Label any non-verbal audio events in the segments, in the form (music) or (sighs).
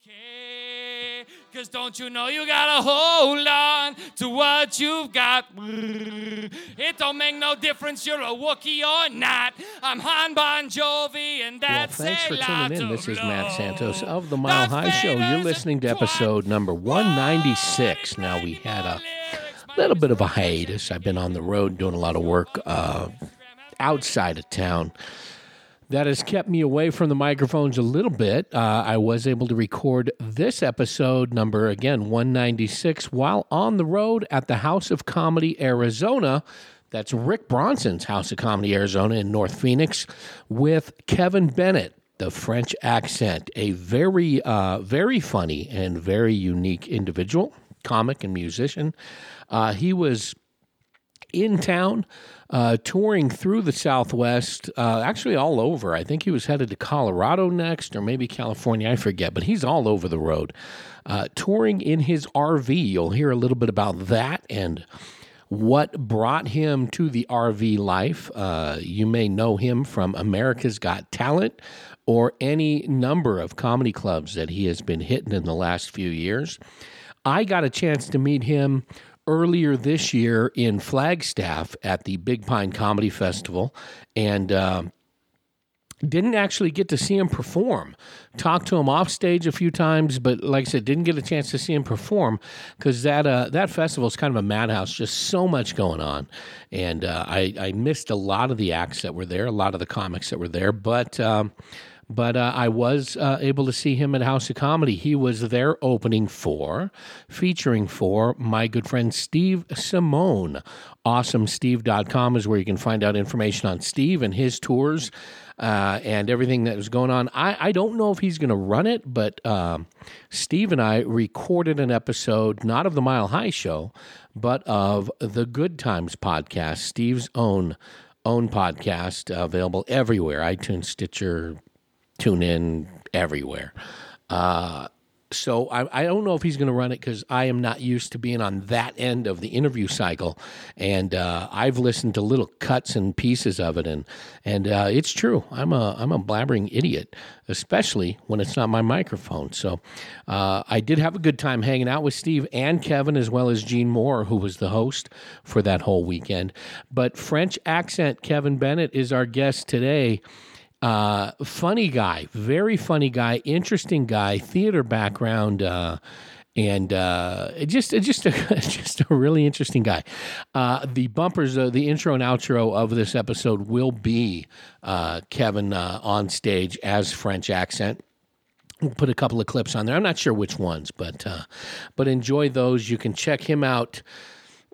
okay. Cause don't you know you gotta hold on to what you've got? It don't make no difference you're a Wookiee or not. I'm Han Bon Jovi, and Well, that's thanks a for tuning in. This is Matt. Santos of the Mile High Show. You're listening to episode number 196. Now, we had a little bit of a hiatus. I've been on the road doing a lot of work uh, outside of town. That has kept me away from the microphones a little bit. Uh, I was able to record this episode, number again 196, while on the road at the House of Comedy Arizona. That's Rick Bronson's House of Comedy Arizona in North Phoenix with Kevin Bennett, the French accent, a very, uh, very funny and very unique individual, comic and musician. Uh, he was in town, uh, touring through the Southwest, uh, actually all over. I think he was headed to Colorado next, or maybe California. I forget, but he's all over the road, uh, touring in his RV. You'll hear a little bit about that and what brought him to the RV life. Uh, you may know him from America's Got Talent or any number of comedy clubs that he has been hitting in the last few years. I got a chance to meet him earlier this year in Flagstaff at the Big Pine Comedy Festival, and um, didn't actually get to see him perform. Talked to him off stage a few times, but like I said, didn't get a chance to see him perform because that uh, that festival is kind of a madhouse. Just so much going on, and uh, I, I missed a lot of the acts that were there, a lot of the comics that were there, but. Um, but uh, I was uh, able to see him at House of Comedy. He was there opening for, featuring for my good friend Steve Simone. AwesomeSteve.com is where you can find out information on Steve and his tours uh, and everything that was going on. I, I don't know if he's going to run it, but um, Steve and I recorded an episode, not of the Mile High Show, but of the Good Times podcast, Steve's own own podcast, uh, available everywhere iTunes, Stitcher, tune in everywhere. Uh, so I, I don't know if he's going to run it because I am not used to being on that end of the interview cycle, and uh, I've listened to little cuts and pieces of it, and and uh, it's true. I'm a I'm a blabbering idiot, especially when it's not my microphone. So uh, I did have a good time hanging out with Steve and Kevin as well as Gene Moore, who was the host for that whole weekend. But French accent Kevin Bennett is our guest today. Uh, funny guy, very funny guy, interesting guy, theater background, uh, and uh, just just a, (laughs) just a really interesting guy. Uh, the bumpers, uh, the intro and outro of this episode will be uh, Kevin uh, on stage as French accent. We'll put a couple of clips on there. I'm not sure which ones, but uh, but enjoy those. You can check him out.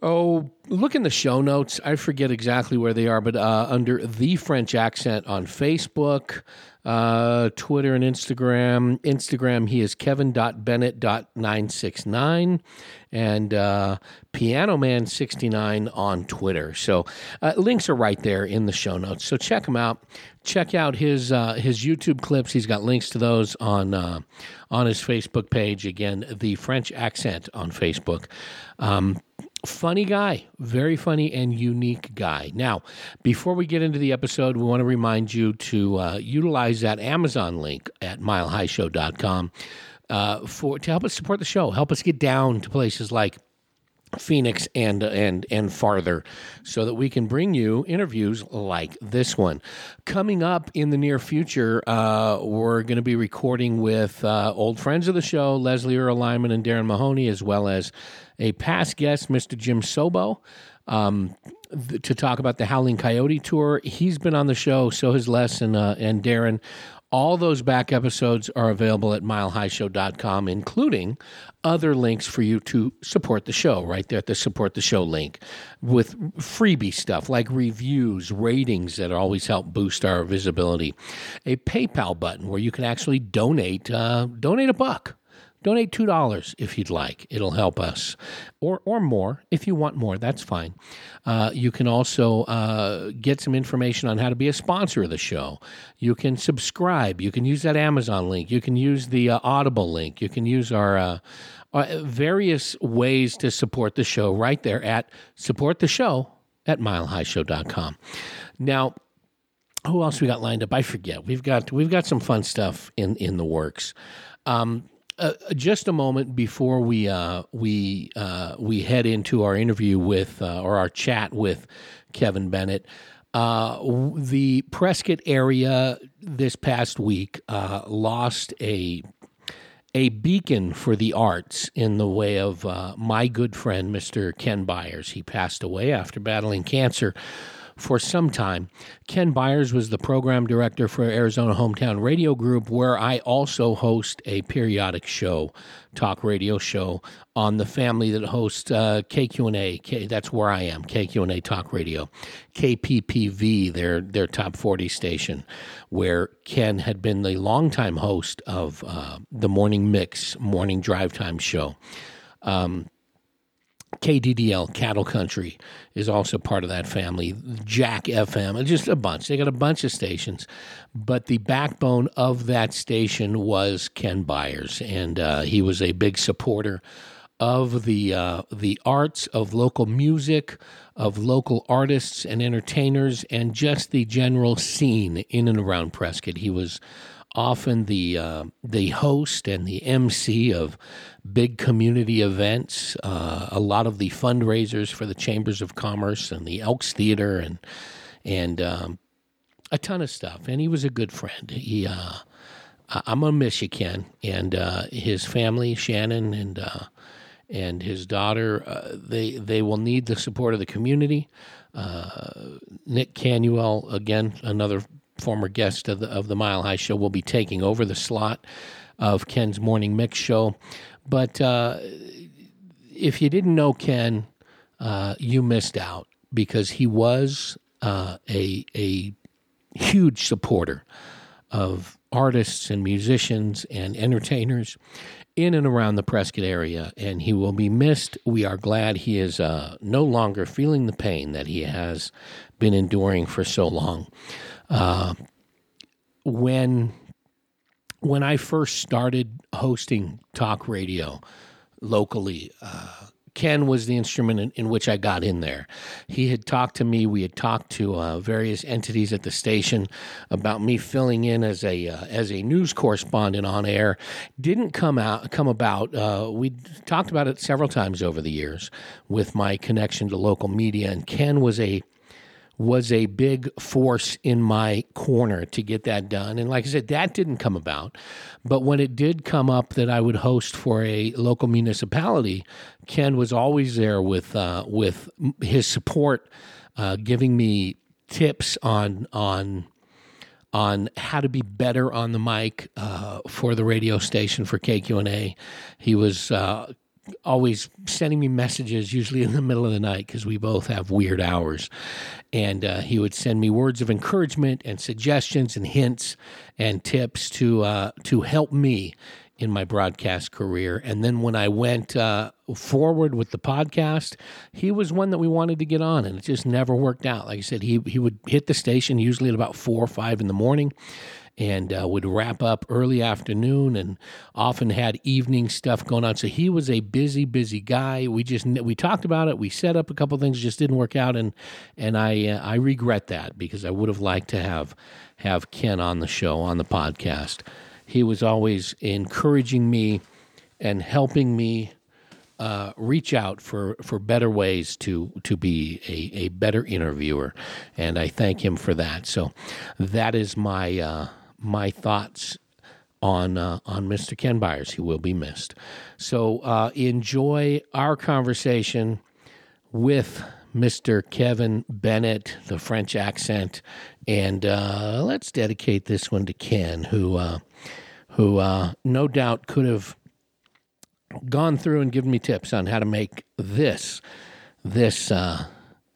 Oh, look in the show notes. I forget exactly where they are, but uh, under the French accent on Facebook, uh, Twitter, and Instagram. Instagram, he is kevin.bennett.969 and uh, pianoman69 on Twitter. So uh, links are right there in the show notes. So check him out. Check out his uh, his YouTube clips. He's got links to those on uh, on his Facebook page. Again, the French accent on Facebook. Um, funny guy, very funny and unique guy. Now, before we get into the episode, we want to remind you to uh, utilize that Amazon link at milehighshow.com uh, for to help us support the show, help us get down to places like Phoenix and and and farther, so that we can bring you interviews like this one. Coming up in the near future, uh, we're going to be recording with uh, old friends of the show, Leslie Earl Lyman and Darren Mahoney, as well as a past guest, Mr. Jim Sobo. Um, th- to talk about the Howling Coyote tour, he's been on the show. So has Les and uh, and Darren. All those back episodes are available at milehighshow.com, including other links for you to support the show right there at the support the show link with freebie stuff like reviews, ratings that always help boost our visibility, a PayPal button where you can actually donate, uh, donate a buck. Donate two dollars if you'd like; it'll help us, or or more if you want more. That's fine. Uh, you can also uh, get some information on how to be a sponsor of the show. You can subscribe. You can use that Amazon link. You can use the uh, Audible link. You can use our uh, uh, various ways to support the show right there at support the show at milehighshow.com. Now, who else we got lined up? I forget. We've got we've got some fun stuff in in the works. Um, uh, just a moment before we uh, we uh, we head into our interview with uh, or our chat with Kevin Bennett. Uh, the Prescott area this past week uh, lost a a beacon for the arts in the way of my good friend, Mr. Ken Byers. He passed away after battling cancer for some time. Ken Byers was the program director for Arizona Hometown Radio Group, where I also host a periodic show, talk radio show on the family that hosts uh, KQNA. K, that's where I am, KQNA Talk Radio. KPPV, their their top 40 station, where Ken had been the longtime host of uh, the Morning Mix morning drive time show. KDDL Cattle Country is also part of that family. Jack FM, just a bunch. They got a bunch of stations, but the backbone of that station was Ken Byers, and uh, he was a big supporter of the uh, the arts, of local music, of local artists and entertainers, and just the general scene in and around Prescott. He was often the uh, the host and the MC of big community events. Uh, a lot of the fundraisers for the chambers of commerce and the Elks Theater and and um, a ton of stuff. And he was a good friend. He. Uh, I'm gonna miss you, Ken, and uh, his family, Shannon, and uh, and his daughter. Uh, they they will need the support of the community. Nick Canuel, again, another former guest of the of the Mile High Show, will be taking over the slot of Ken's morning mix show. But uh, if you didn't know Ken, uh, you missed out because he was uh, a a huge supporter of artists and musicians and entertainers in and around the Prescott area, and he will be missed. We are glad he is uh, no longer feeling the pain that he has been enduring for so long. Uh, when when I first started hosting talk radio locally, uh, Ken was the instrument in, in which I got in there. He had talked to me. We had talked to uh, various entities at the station about me filling in as a uh, as a news correspondent on air. Didn't come out come about. Uh, we talked about it several times over the years with my connection to local media, and Ken was a was a big force in my corner to get that done. And like I said, that didn't come about. But when it did come up that I would host for a local municipality, Ken was always there with uh, with his support, uh, giving me tips on on on how to be better on the mic uh, for the radio station for KQNA. He was uh, always sending me messages, usually in the middle of the night, because we both have weird hours. And uh, he would send me words of encouragement and suggestions and hints and tips to uh, to help me in my broadcast career. And then when I went uh, forward with the podcast, he was one that we wanted to get on, and it just never worked out. Like I said, he he would hit the station usually at about four or five in the morning and uh, would wrap up early afternoon and often had evening stuff going on. So he was a busy busy guy. We just we talked about it. We set up a couple things. Just didn't work out. And and i uh, i regret that because i would have liked to have have ken on the show on the podcast. He was always encouraging me and helping me uh, reach out for, for better ways to to be a, a better interviewer, and I thank him for that. So that is my uh, my thoughts on uh, on Mr. Ken Byers. He will be missed. So uh, enjoy our conversation with Mr. Kevin Bennett, the French accent, and uh, let's dedicate this one to Ken, who uh, who uh, no doubt could have gone through and given me tips on how to make this this uh,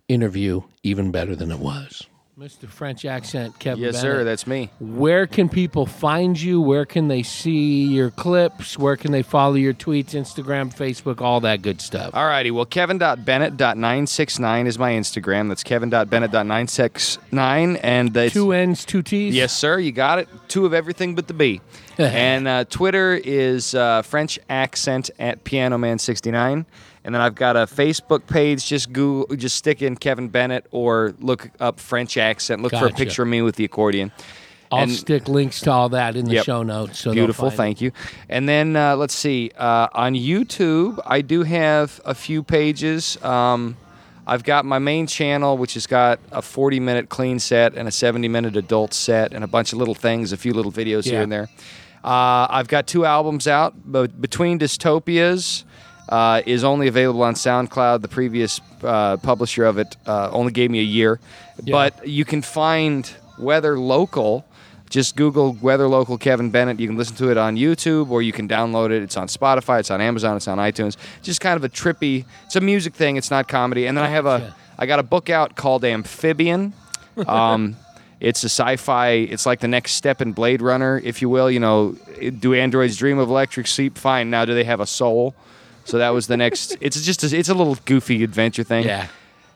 interview even better than it was. Mr. French accent, Kevin. Yes, Bennett. sir. That's me. Where can people find you? Where can they see your clips? Where can they follow your tweets, Instagram, Facebook, all that good stuff? All righty. Well, kevin.bennett.969 is my Instagram. That's kevin.bennett.969. And that's. Two N's, two T's. Yes, sir. You got it. Two of everything but the B. (laughs) and uh, Twitter is uh, French accent at Piano Man 69. And then I've got a Facebook page. Just Google, just stick in Kevin Bennett or look up French accent. Look for a picture of me with the accordion. I'll And- stick links to all that in the Yep. show notes. So Beautiful, find it. thank you. And then uh, let's see. Uh, on YouTube, I do have a few pages. Um, I've got my main channel, which has got a 40 minute clean set and a 70 minute adult set, and a bunch of little things, a few little videos Yeah. here and there. Uh, I've got two albums out, but Between Dystopias uh, is only available on SoundCloud. The previous uh, publisher of it uh, only gave me a year, but you can find Weather Local. Just Google Weather Local Kevin Bennett. You can listen to it on YouTube or you can download it. It's on Spotify, it's on Amazon, it's on iTunes. Just kind of a trippy. It's a music thing. It's not comedy. And then I have a. I got a book out called Amphibian. (laughs) Um, it's a sci-fi. It's like the next step in Blade Runner, if you will. You know, do androids dream of electric sheep? Fine. Now, do they have a soul? So that was the next. It's just a, it's a little goofy adventure thing. Yeah.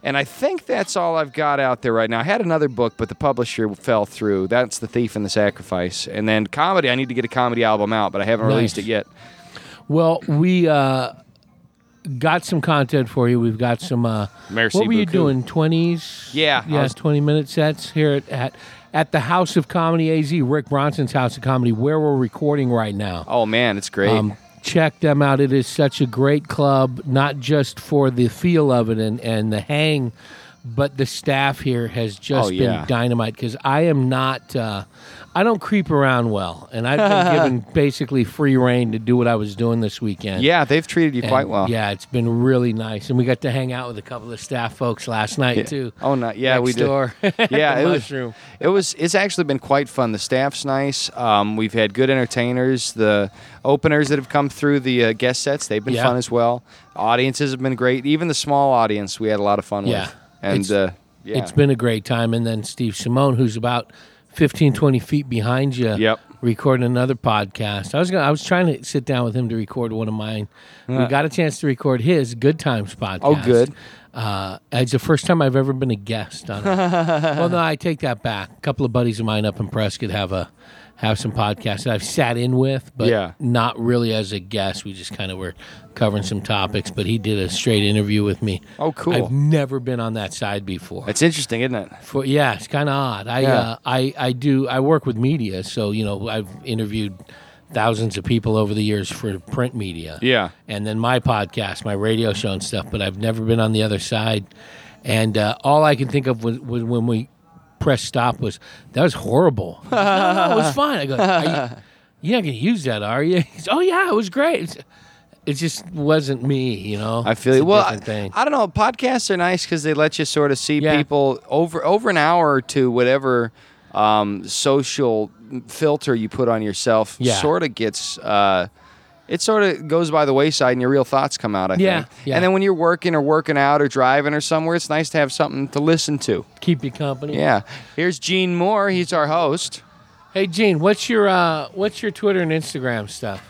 And I think that's all I've got out there right now. I had another book, but the publisher fell through. That's The Thief and the Sacrifice. And then comedy, I need to get a comedy album out, but I haven't released it yet. Well, we uh, got some content for you. We've got some. Uh, Merci what were you doing? Twenties. Yeah, I yeah, was- twenty minute sets here at, at at the House of Comedy AZ, Rick Bronson's House of Comedy, where we're recording right now. Oh, man, it's great. Um, check them out. It is such a great club, not just for the feel of it and, and the hang, but the staff here has just Oh, yeah. been dynamite because I am not, uh, I don't creep around well. And I've been (laughs) given basically free reign to do what I was doing this weekend. yeah, they've treated you And, quite well. Yeah, it's been really nice. And we got to hang out with a couple of staff folks last night, too. Oh, no, yeah, Next we did. door. (laughs) Yeah, The it was, mushroom. it was. It's actually been quite fun. The staff's nice. Um, we've had good entertainers. The openers that have come through the uh, guest sets, they've been Yeah. fun as well. Audiences have been great. Even the small audience, we had a lot of fun Yeah. with. And It's- uh, yeah, It's been a great time. And then Steve Simone, who's about 15, 20 feet behind you, Yep. recording another podcast. I was gonna, I was trying to sit down with him to record one of mine. We got a chance to record his Good Times podcast. Oh, good. Uh, it's the first time I've ever been a guest on it. (laughs) well, no, I take that back. A couple of buddies of mine up in Prescott have a have some podcasts that I've sat in with, but Yeah. not really as a guest. We just kind of were covering some topics. But he did a straight interview with me. Oh, cool. I've never been on that side before. it's interesting, isn't it? For yeah, it's kind of odd. I Yeah. uh, I I do I work with media, so you know I've interviewed thousands of people over the years for print media. Yeah. and then my podcast, my radio show and stuff. But I've never been on the other side, and uh, all I can think of was, was when we pressed stop was that was horrible. (laughs) no, no, it was fine. I go, are you, you're not gonna use that, are you? (laughs) He's, oh yeah, it was great. It just wasn't me, you know. I feel It's you. Well, I. I don't know. Podcasts are nice because they let you sort of see Yeah. people over over an hour to whatever um, social filter you put on yourself. Yeah. Sort of gets. Uh, it sort of goes by the wayside, and your real thoughts come out. I Yeah, think. yeah. And then when you're working or working out or driving or somewhere, it's nice to have something to listen to. Keep you company. Yeah. Here's Gene Moore. He's our host. Hey Gene, what's your uh, what's your Twitter and Instagram stuff?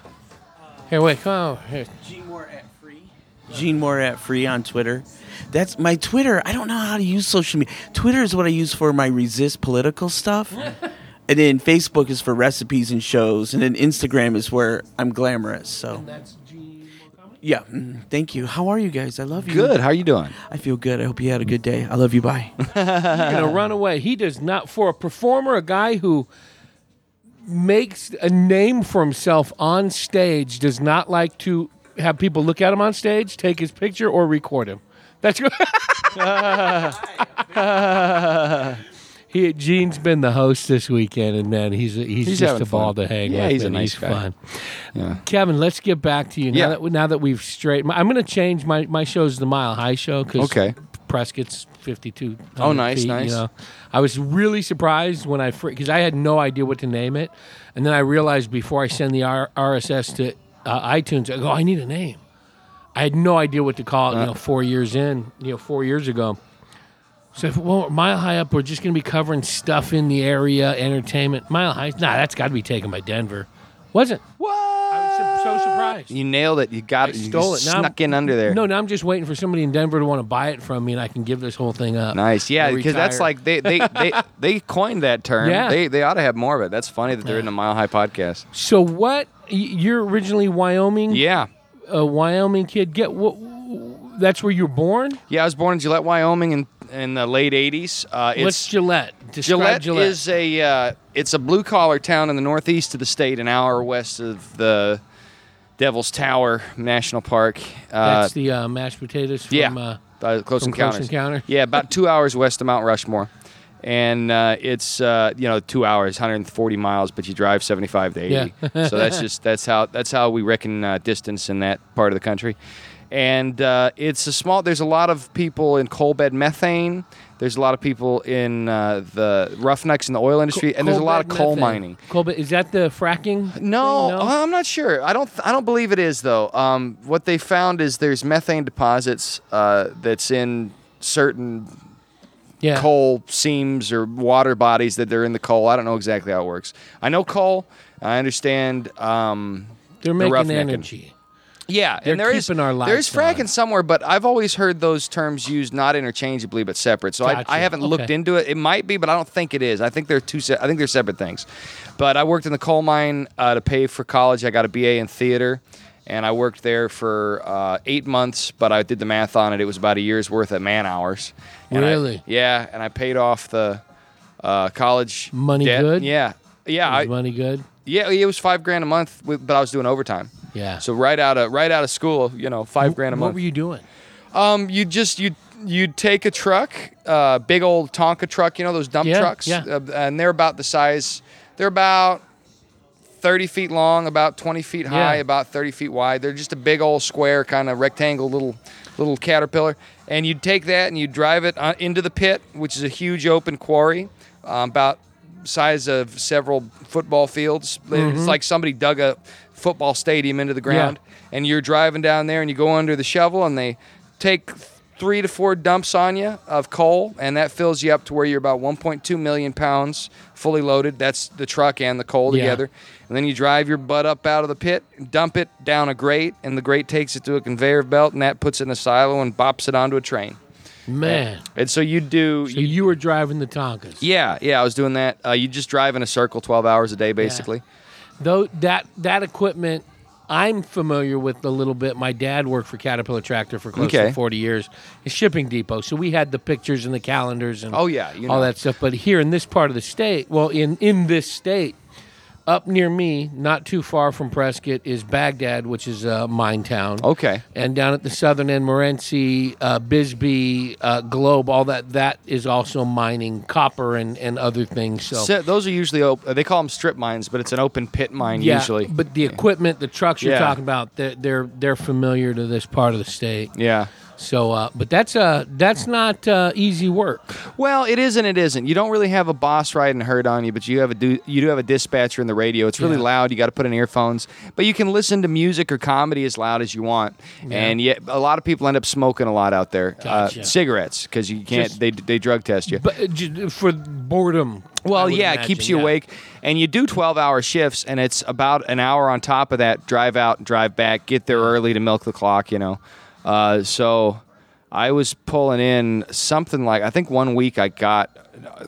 Here, wait, come on. Here. Gene Moore at free. Gene Moore at free on Twitter. That's my Twitter. I don't know how to use social media. Twitter is what I use for my resist political stuff. (laughs) and then Facebook is for recipes and shows. And then Instagram is where I'm glamorous. So That's yeah. mm, Thank you. How are you guys? I love you. Good. How are you doing? I feel good. I hope you had a good day. I love you. Bye. (laughs) You're gonna run away. He does not. For a performer, a guy who makes a name for himself on stage, does not like to have people look at him on stage, take his picture, or record him. That's (laughs) (laughs) good. He Gene's been the host this weekend, and man, he's he's, He's just a ball fun. to hang Yeah, with. he's a nice he's guy. fun. Yeah. Kevin, let's get back to you now Yeah. that now that we've straight. I'm going to change my my show's the Mile High Show because Okay. Prescott's 52. Oh, nice, feet, nice. You know, I was really surprised when I because I had no idea what to name it, and then I realized before I send the R- RSS to uh, iTunes, I go, I need a name. I had no idea what to call it. Uh. You know, four years in, you know, four years ago. So, if, well, Mile High Up, we're just going to be covering stuff in the area, entertainment. Mile High, nah, that's got to be taken by Denver. Wasn't. What? I was so, so surprised. You nailed it. You got I it. You stole just it. Now I'm- snuck in under there. No, now I'm just waiting for somebody in Denver to want to buy it from me, and I can give this whole thing up. Nice, yeah, because that's like they they, they (laughs) they coined that term. Yeah. they they ought to have more of it. That's funny that they're in a Mile High podcast. So what? y- You're originally Wyoming, Yeah, a Wyoming kid. Get what? That's where you were born. yeah. I was born in Gillette, Wyoming, in in the late '80s. Uh, What's it's Gillette? Describe Gillette, Gillette. is a uh, it's a blue collar town in the northeast of the state, an hour west of the Devil's Tower National Park. Uh, That's the uh, mashed potatoes from yeah, uh, Close from Encounters. Close? Yeah, about two hours west of Mount Rushmore. And uh, it's uh, you know two hours, 140 miles, but you drive 75 to 80. Yeah. so that's (laughs) just that's how that's how we reckon uh, distance in that part of the country. And uh, it's a small. There's a lot of people in coal bed methane. There's a lot of people in uh, the roughnecks in the oil industry, and there's a lot of Coal bed mining. Coal bed, is that the fracking? No, thing? I'm not sure. I don't. I don't believe it is though. Um, what they found is there's methane deposits uh, that's in certain yeah. coal seams or water bodies that they're in the coal. I don't know exactly how it works. I know coal. I understand. Um, They're the making roughnecking. energy. Yeah, They're and there is keeping our there's lights on. fracking somewhere, but I've always heard those terms used not interchangeably but separate. So I, Gotcha. I haven't looked Okay. into it. It might be, but I don't think it is. I think they're two. Se- I think they're separate things. But I worked in the coal mine uh, to pay for college. I got a BA in theater, and I worked there for uh, eight months. But I did the math on it. It was about a year's worth of man hours. And I- Really? yeah, and I paid off the uh, college Money debt. good? Yeah, yeah, Is I, money good? yeah. It was five grand a month, with, but I was doing overtime. Yeah. So right out of right out of school, you know, five grand a month. What were you doing? Um, you just you you'd take a truck, uh, big old Tonka truck, you know those dump Yeah, trucks, yeah. Uh, and they're about the size. They're about thirty feet long, about twenty feet high, Yeah. about thirty feet wide. They're just a big old square kind of rectangle little little caterpillar, and you'd take that and you'd drive it uh, into the pit, which is a huge open quarry, um, about size of several football fields. It's like somebody dug a football stadium into the ground, and you're driving down there and you go under the shovel and they take three to four dumps on you of coal, and that fills you up to where you're about 1.2 million pounds fully loaded. That's the truck and the coal Yeah. together. And then you drive your butt up out of the pit, dump it down a grate, and the grate takes it to a conveyor belt, and that puts it in a silo and bops it onto a train. Man. And so you do. So you were driving the Tonkas. yeah, yeah, I was doing that. Uh, you just drive in a circle 12 hours a day, basically. Though that that equipment I'm familiar with a little bit. My dad worked for Caterpillar Tractor for close Okay. to 40 years. A shipping depot. So we had the pictures and the calendars and Oh, yeah, you all know. that stuff. But here in this part of the state, well, in in this state, up near me, not too far from Prescott, is Bagdad, which is a mine town. Okay. And down at the southern end, Morenci, uh, Bisbee, uh, Globe, all that, that is also mining copper and, and other things. So, So those are usually op- they call them strip mines, but it's an open pit mine yeah, usually. but the equipment, the trucks you're Yeah. talking about, they're, they're they're familiar to this part of the state. yeah. So, uh, but that's uh, that's not uh, easy work. Well, it is and it isn't. You don't really have a boss riding herd on you, but you have a do you do have a dispatcher in the radio. It's really Yeah. loud. You got to put in earphones, but you can listen to music or comedy as loud as you want. And yet, a lot of people end up smoking a lot out there. Gotcha. Uh, cigarettes because you can't. Just- they they drug test you. But uh, for boredom. Well, yeah, it keeps you yeah. awake. And you do 12 hour shifts, and it's about an hour on top of that drive out, drive back, get there early to milk the clock, you know. Uh, so I was pulling in something like, I think one week I got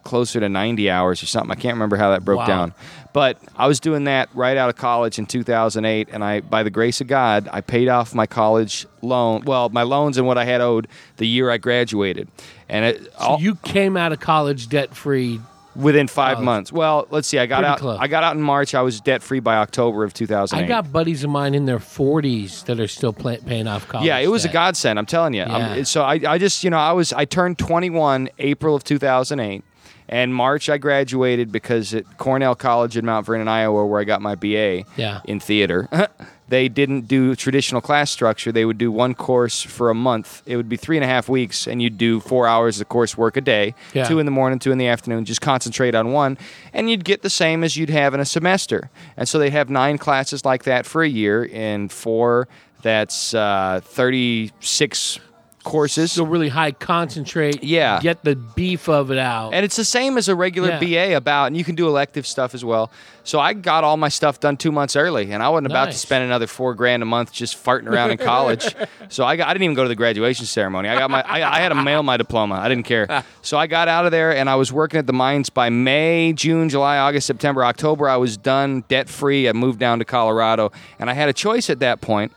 closer to 90 hours or something. I can't remember how that broke Wow. down. But I was doing that right out of college in 2008, and I, by the grace of God, I paid off my college loan. Well, my loans and what I had owed the year I graduated, and it, So all, you came out of college debt free. Within five College. months. Well, let's see. I got out. close. I got out in March. I was debt free by October of 2008. I got buddies of mine in their 40s that are still play, paying off college. yeah, it was a godsend. I'm telling you. Yeah. Um, so I, I just, you know, I was, I turned 21 April of 2008, and March I graduated because at Cornell College in Mount Vernon, Iowa, where I got my BA Yeah. in theater. (laughs) They didn't do traditional class structure. They would do one course for a month. It would be three and a half weeks, and you'd do four hours of coursework a day, Yeah. two in the morning, two in the afternoon. Just concentrate on one, and you'd get the same as you'd have in a semester. And so they'd have nine classes like that for a year, and four. That's uh, thirty-six courses. So really high concentrate. Yeah. Get the beef of it out. And it's the same as a regular Yeah. BA about, and you can do elective stuff as well. So I got all my stuff done two months early, and I wasn't about to spend another four grand a month just farting around in (laughs) college. so I, got, I didn't even go to the graduation ceremony. I got my, I, I had to mail my diploma. I didn't care. (laughs) So I got out of there, and I was working at the mines by May, June, July, August, September, October. I was done, debt free. I moved down to Colorado, and I had a choice at that point.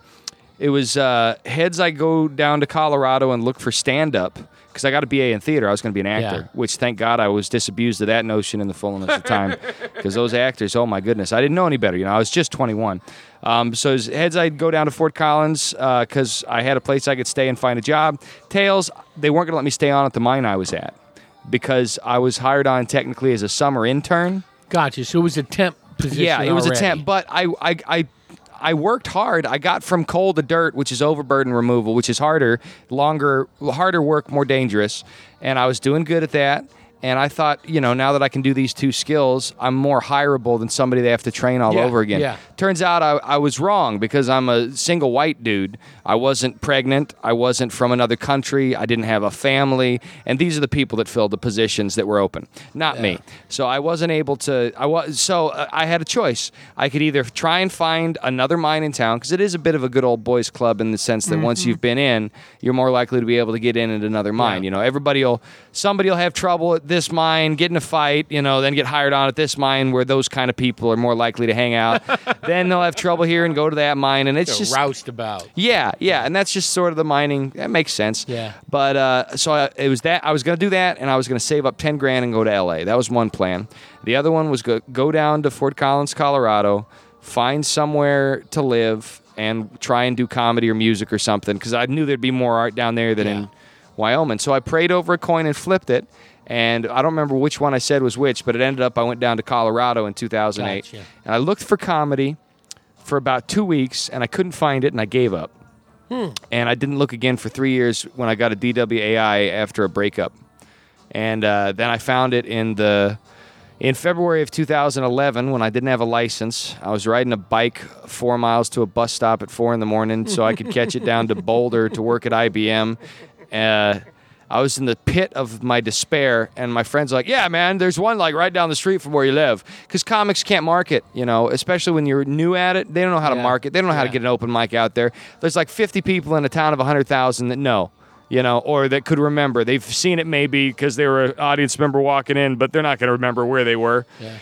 It was uh, heads I go down to Colorado and look for stand up because I got a BA in theater. I was going to be an actor, Yeah. which thank God I was disabused of that notion in the fullness of time. (laughs) Because those actors, oh my goodness, I didn't know any better. You know, I was just 21. Um, so heads, I'd go down to Fort Collins because I had a place I could stay and find a job. Tails, they weren't going to let me stay on at the mine I was at because I was hired on technically as a summer intern. Gotcha. So it was a temp position. Yeah, it was already. a temp, but I, I, I, I worked hard. I got from coal to dirt, which is overburden removal, which is harder, longer, harder work, more dangerous, and I was doing good at that. And I thought, you know, now that I can do these two skills, I'm more hireable than somebody they have to train all Yeah, over again. yeah. Turns out I, I was wrong because I'm a single white dude. I wasn't pregnant. I wasn't from another country. I didn't have a family. And these are the people that filled the positions that were open, not me. So I wasn't able to. I was so uh, I had a choice. I could either try and find another mine in town because it is a bit of a good old boys club in the sense that Mm-hmm. once you've been in, you're more likely to be able to get in at another mine. You know, everybody will somebody will have trouble at this mine, get in a fight. You know, then get hired on at this mine where those kind of people are more likely to hang out. (laughs) then they'll have trouble here and go to that mine, and it's They're just roused about. yeah, yeah, and that's just sort of the mining. That makes sense. Yeah. But uh, so I, it was that I was going to do that, and I was going to save up ten grand and go to L.A. That was one plan. The other one was go go down to Fort Collins, Colorado, find somewhere to live, and try and do comedy or music or something because I knew there'd be more art down there than Yeah. in Wyoming. So I prayed over a coin and flipped it. And I don't remember which one I said was which, but it ended up I went down to Colorado in 2008. Gotcha. And I looked for comedy for about two weeks and I couldn't find it and I gave up. And I didn't look again for three years when I got a DWAI after a breakup. And uh, then I found it in the in February of 2011 when I didn't have a license. I was riding a bike four miles to a bus stop at four in the morning so I could catch it down to (laughs) Boulder to work at IBM. Uh, I was in the pit of my despair, and my friends were like, "Yeah, man, there's one like right down the street from where you live." Because comics can't market, you know, especially when you're new at it. They don't know how to market. They don't know how to get an open mic out there. There's like 50 people in a town of 100,000 that know, you know, or that could remember. They've seen it maybe because they were an audience member walking in, but they're not going to remember where they were. Yeah.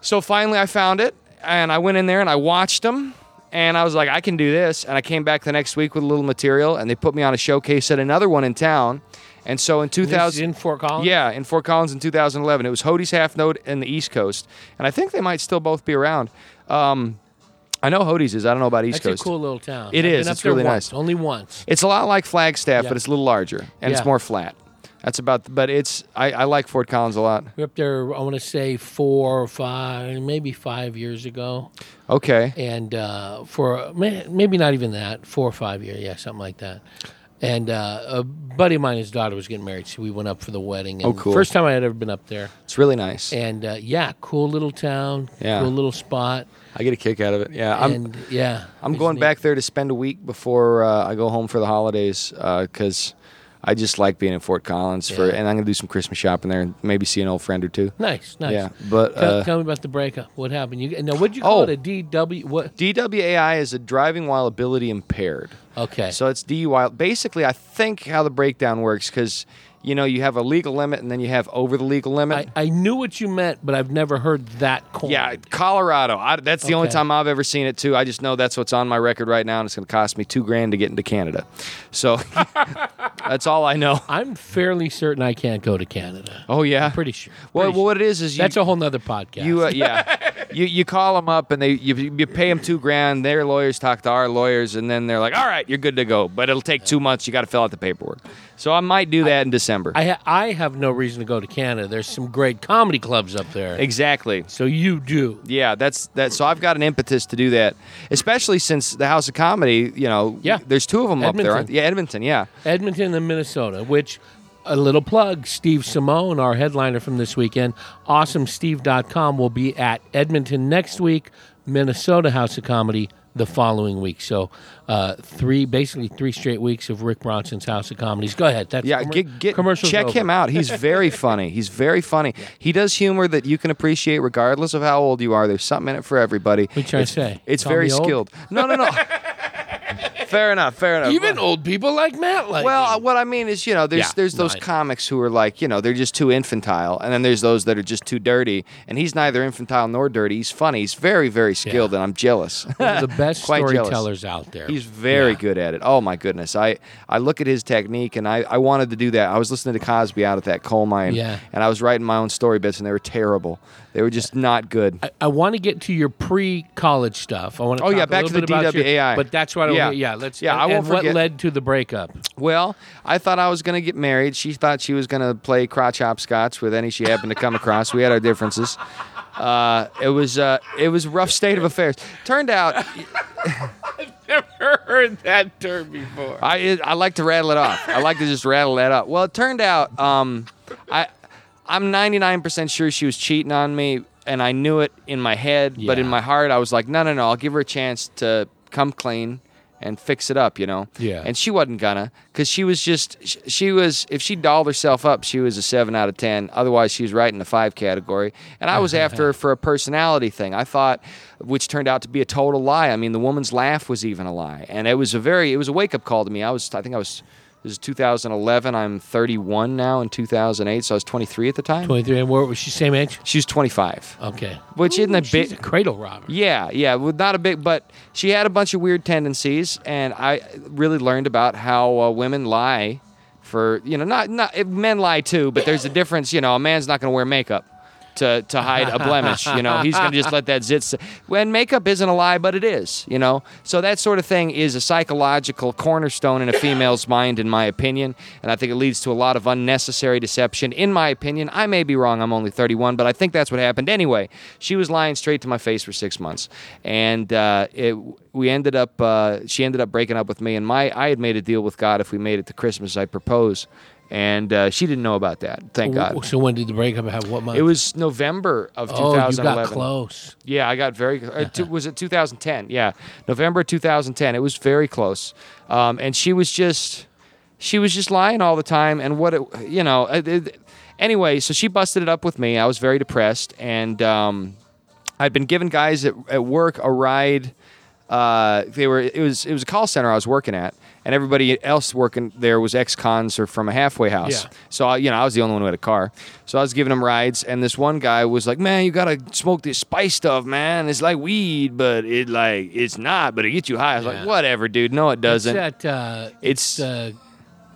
So finally, I found it, and I went in there and I watched them, and I was like, I can do this. And I came back the next week with a little material, and they put me on a showcase at another one in town. And so in This is 2000, in Fort Collins. yeah, in Fort Collins in 2011, it was Hodi's Half Note and the East Coast, and I think they might still both be around. Um, I know Hodi's is. I don't know about East That's Coast. It's a cool little town. It I've is. It's really once, nice. Only once. It's a lot like Flagstaff, Yeah. but it's a little larger and Yeah. it's more flat. That's about. But it's. I, I like Fort Collins a lot. We're up there. I want to say four or five, maybe five years ago, Okay. and uh, for maybe not even that, four or five years, yeah, something like that. And uh, a buddy of mine, his daughter was getting married, so we went up for the wedding. And Oh, cool. First time I had ever been up there, It's really nice. and uh, yeah, cool little town, Yeah. cool little spot, I get a kick out of it. Yeah. I'm. and yeah, I'm going neat. back there to spend a week before uh, I go home for the holidays because I just like being in Fort Collins for, and I'm gonna do some Christmas shopping there and maybe see an old friend or two. Nice, nice. Yeah, but Tell, uh, tell me about the breakup. What happened? You now? What'd you call Oh. it? A DW? What? DWAI is a driving while ability impaired. Okay. So it's DUI. Basically, I think how the breakdown works because you know you have a legal limit and then you have over the legal limit. I, I knew what you meant, but I've never heard that coin. yeah, Colorado. I, that's the only time I've ever seen it too. I just know that's what's on my record right now, and it's going to cost me two grand to get into Canada. So (laughs) that's all I know. I'm fairly certain I can't go to Canada. Oh yeah, Pretty sure. Well, Pretty well, what it is is you, That's a whole nother podcast. you uh, (laughs) yeah you you call them up and they you, you pay them two grand. Their lawyers talk to our lawyers, and then they're like, "All right, you're good to go." But it'll take two months. You got to fill out the paperwork. So I might do that in December. I ha- I have no reason to go to Canada. There's some great comedy clubs up there. exactly. So you do. Yeah, that's that. So I've got an impetus to do that, especially since the House of Comedy. You know, Yeah. there's two of them up there. Edmonton. Aren't there? Yeah, Edmonton. Yeah. Edmonton and Minnesota, which a little plug, Steve Simone, our headliner from this weekend, awesomesteve.com will be at Edmonton next week, Minnesota House of Comedy the following week. So uh, three, basically three straight weeks of Rick Bronson's House of Comedies. Go ahead. That's Yeah, commer- get, get commercials check over. him out. He's very (laughs) funny. He's very funny. He does humor that you can appreciate regardless of how old you are. There's something in it for everybody. What you trying it's, to say? It's Call very skilled. No, no, no. (laughs) fair enough. Fair enough. Even old people like Matt like Well, uh, what I mean is, you know, there's Yeah, there's those comics who are like, you know, they're just too infantile, and then there's those that are just too dirty. And he's neither infantile nor dirty. He's funny. He's very very skilled, Yeah. and I'm jealous. (laughs) one of the best (laughs) Quite jealous. storytellers out there. He's very Yeah. good at it. Oh my goodness! I I look at his technique, and I I wanted to do that. I was listening to Cosby out at that coal mine, Yeah. and I was writing my own story bits, and they were terrible. They were just not good. I, I want to get to your pre-college stuff. I want to Oh, talk yeah, a back little to the DWAI. but that's what I Yeah. want. Yeah, let's. Yeah, and, I won't and what led to the breakup? Well, I thought I was going to get married. She thought she was going to play crotch hopscotch with any she happened to come across. We had our differences. Uh, it was uh, it was a rough state of affairs. Turned out, (laughs) (laughs) I've Never heard that term before. I it, I like to rattle it off. I like to just rattle that up. Well, it turned out, um, I I'm 99% sure she was cheating on me, and I knew it in my head, but in my heart, I was like, no, no, no. I'll give her a chance to come clean and fix it up, you know. Yeah. And she wasn't gonna, cause she was just she was if she dolled herself up, she was a seven out of ten. Otherwise, she was right in the five category. And I was (laughs) after her for a personality thing. I thought, which turned out to be a total lie. I mean, the woman's laugh was even a lie, and it was a very it was a wake up call to me. I was I think I was. This is 2011. I'm 31 now in 2008, so I was 23 at the time. Twenty-three. And where was she? Same age? She was 25, Okay. which isn't a She's big. a cradle robber. Yeah, yeah, well, not a big, but she had a bunch of weird tendencies, and I really learned about how uh, women lie. For you know, not not eh, men lie too, but there's a difference. You know, a man's not going to wear makeup to to hide a blemish. You know, he's going to just let that zit. When makeup isn't a lie, but it is. You know, so that sort of thing is a psychological cornerstone in a female's mind, in my opinion, and I think it leads to a lot of unnecessary deception. In my opinion, I may be wrong. I'm only 31, but I think that's what happened. Anyway, she was lying straight to my face for six months, and uh, it, we ended up. Uh, she ended up breaking up with me, and my I had made a deal with God. If we made it to Christmas, I'd propose. And uh, she didn't know about that. Thank God. So when did the breakup have? What month? It was November of Oh, you 2011. got close. Yeah, I got very. Uh, two, (laughs) was it 2010? Yeah, November 2010. It was very close. Um, and she was just, she was just lying all the time. And what it, you know. It, it, anyway, so she busted it up with me. I was very depressed, and um, I'd been giving guys at, at work a ride. Uh, they were it was it was a call center I was working at, and everybody else working there was ex-cons or from a halfway house. Yeah. So I, you know I was the only one who had a car. So I was giving them rides, and this one guy was like, "Man, you gotta smoke this spice stuff, man. It's like weed, but it like it's not, but it gets you high." I was Yeah. like, "Whatever, dude. No, it doesn't. It's that. Uh, It's- it's uh,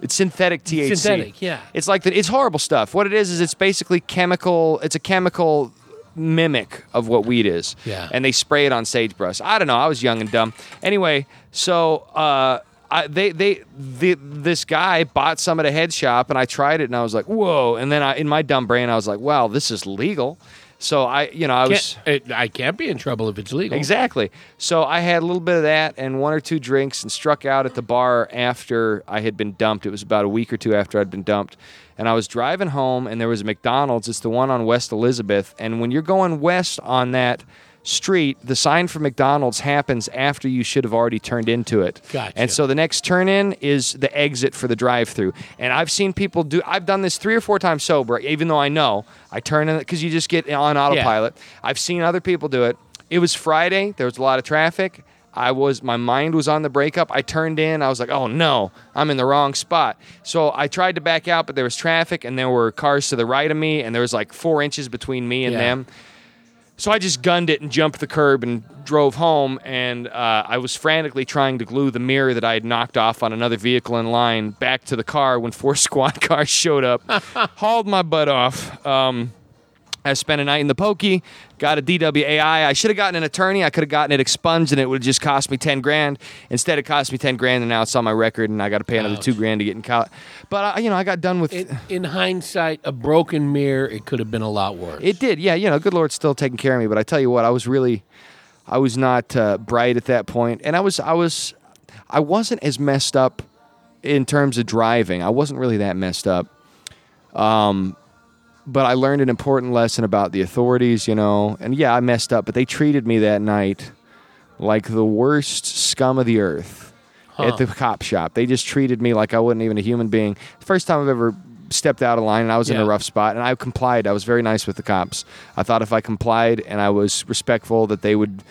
It's synthetic THC. synthetic. Yeah. It's like the, it's horrible stuff. What it is is it's basically chemical. It's a chemical mimic of what weed is. Yeah. And they spray it on sagebrush. I don't know. I was young and dumb. Anyway, so uh, I, they they the, this guy bought some at a head shop and I tried it and I was like, whoa. And then I, in my dumb brain, I was like, wow, this is legal. So I, you know, I was. Can't, it, I can't be in trouble if it's legal. Exactly. So I had a little bit of that and one or two drinks and struck out at the bar after I had been dumped. It was about a week or two after I'd been dumped. And I was driving home and there was a McDonald's. It's the one on West Elizabeth. And when you're going west on that street, the sign for McDonald's happens after you should have already turned into it. Gotcha. And so the next turn in is the exit for the drive through. And I've seen people do I've done this 3 or 4 times sober even though I know I turn in cuz you just get on autopilot. Yeah. I've seen other people do it. It was Friday, there was a lot of traffic. I was my mind was on the breakup. I turned in. I was like, "Oh no, I'm in the wrong spot." So I tried to back out, but there was traffic and there were cars to the right of me and there was like 4 inches between me and Yeah. them. So I just gunned it and jumped the curb and drove home. And uh, I was frantically trying to glue the mirror that I had knocked off on another vehicle in line back to the car when four (laughs) squad cars showed up, (laughs) hauled my butt off. Um, I spent a night in the pokey, got a DWAI. I should have gotten an attorney. I could have gotten it expunged, and it would have just cost me ten grand. Instead, it cost me ten grand, and now it's on my record, and I got to pay another Ouch. two grand to get in college. But uh, you know, I got done with. In, in hindsight, a broken mirror, it could have been a lot worse. It did, yeah. You know, good Lord's still taking care of me. But I tell you what, I was really, I was not uh, bright at that point, and I was, I was, I wasn't as messed up in terms of driving. I wasn't really that messed up. Um, but I learned an important lesson about the authorities, you know. And yeah, I messed up, but they treated me that night like the worst scum of the earth Huh. at the cop shop. They just treated me like I wasn't even a human being. First time I've ever stepped out of line and I was in a rough spot and I complied. I was very nice with the cops. I thought if I complied and I was respectful that they would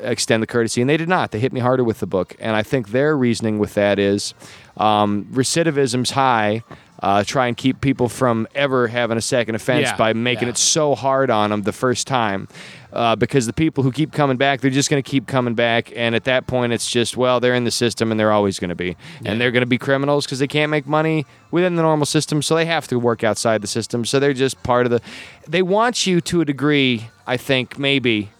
extend the courtesy, and they did not. They hit me harder with the book, and I think their reasoning with that is um, recidivism's high. Uh, try and keep people from ever having a second offense Yeah, by making yeah. it so hard on them the first time. Uh, because the people who keep coming back, they're just going to keep coming back, and at that point, it's just well, they're in the system, and they're always going to be, and they're going to be criminals because they can't make money within the normal system, so they have to work outside the system. So they're just part of the. They want you to a degree, I think, maybe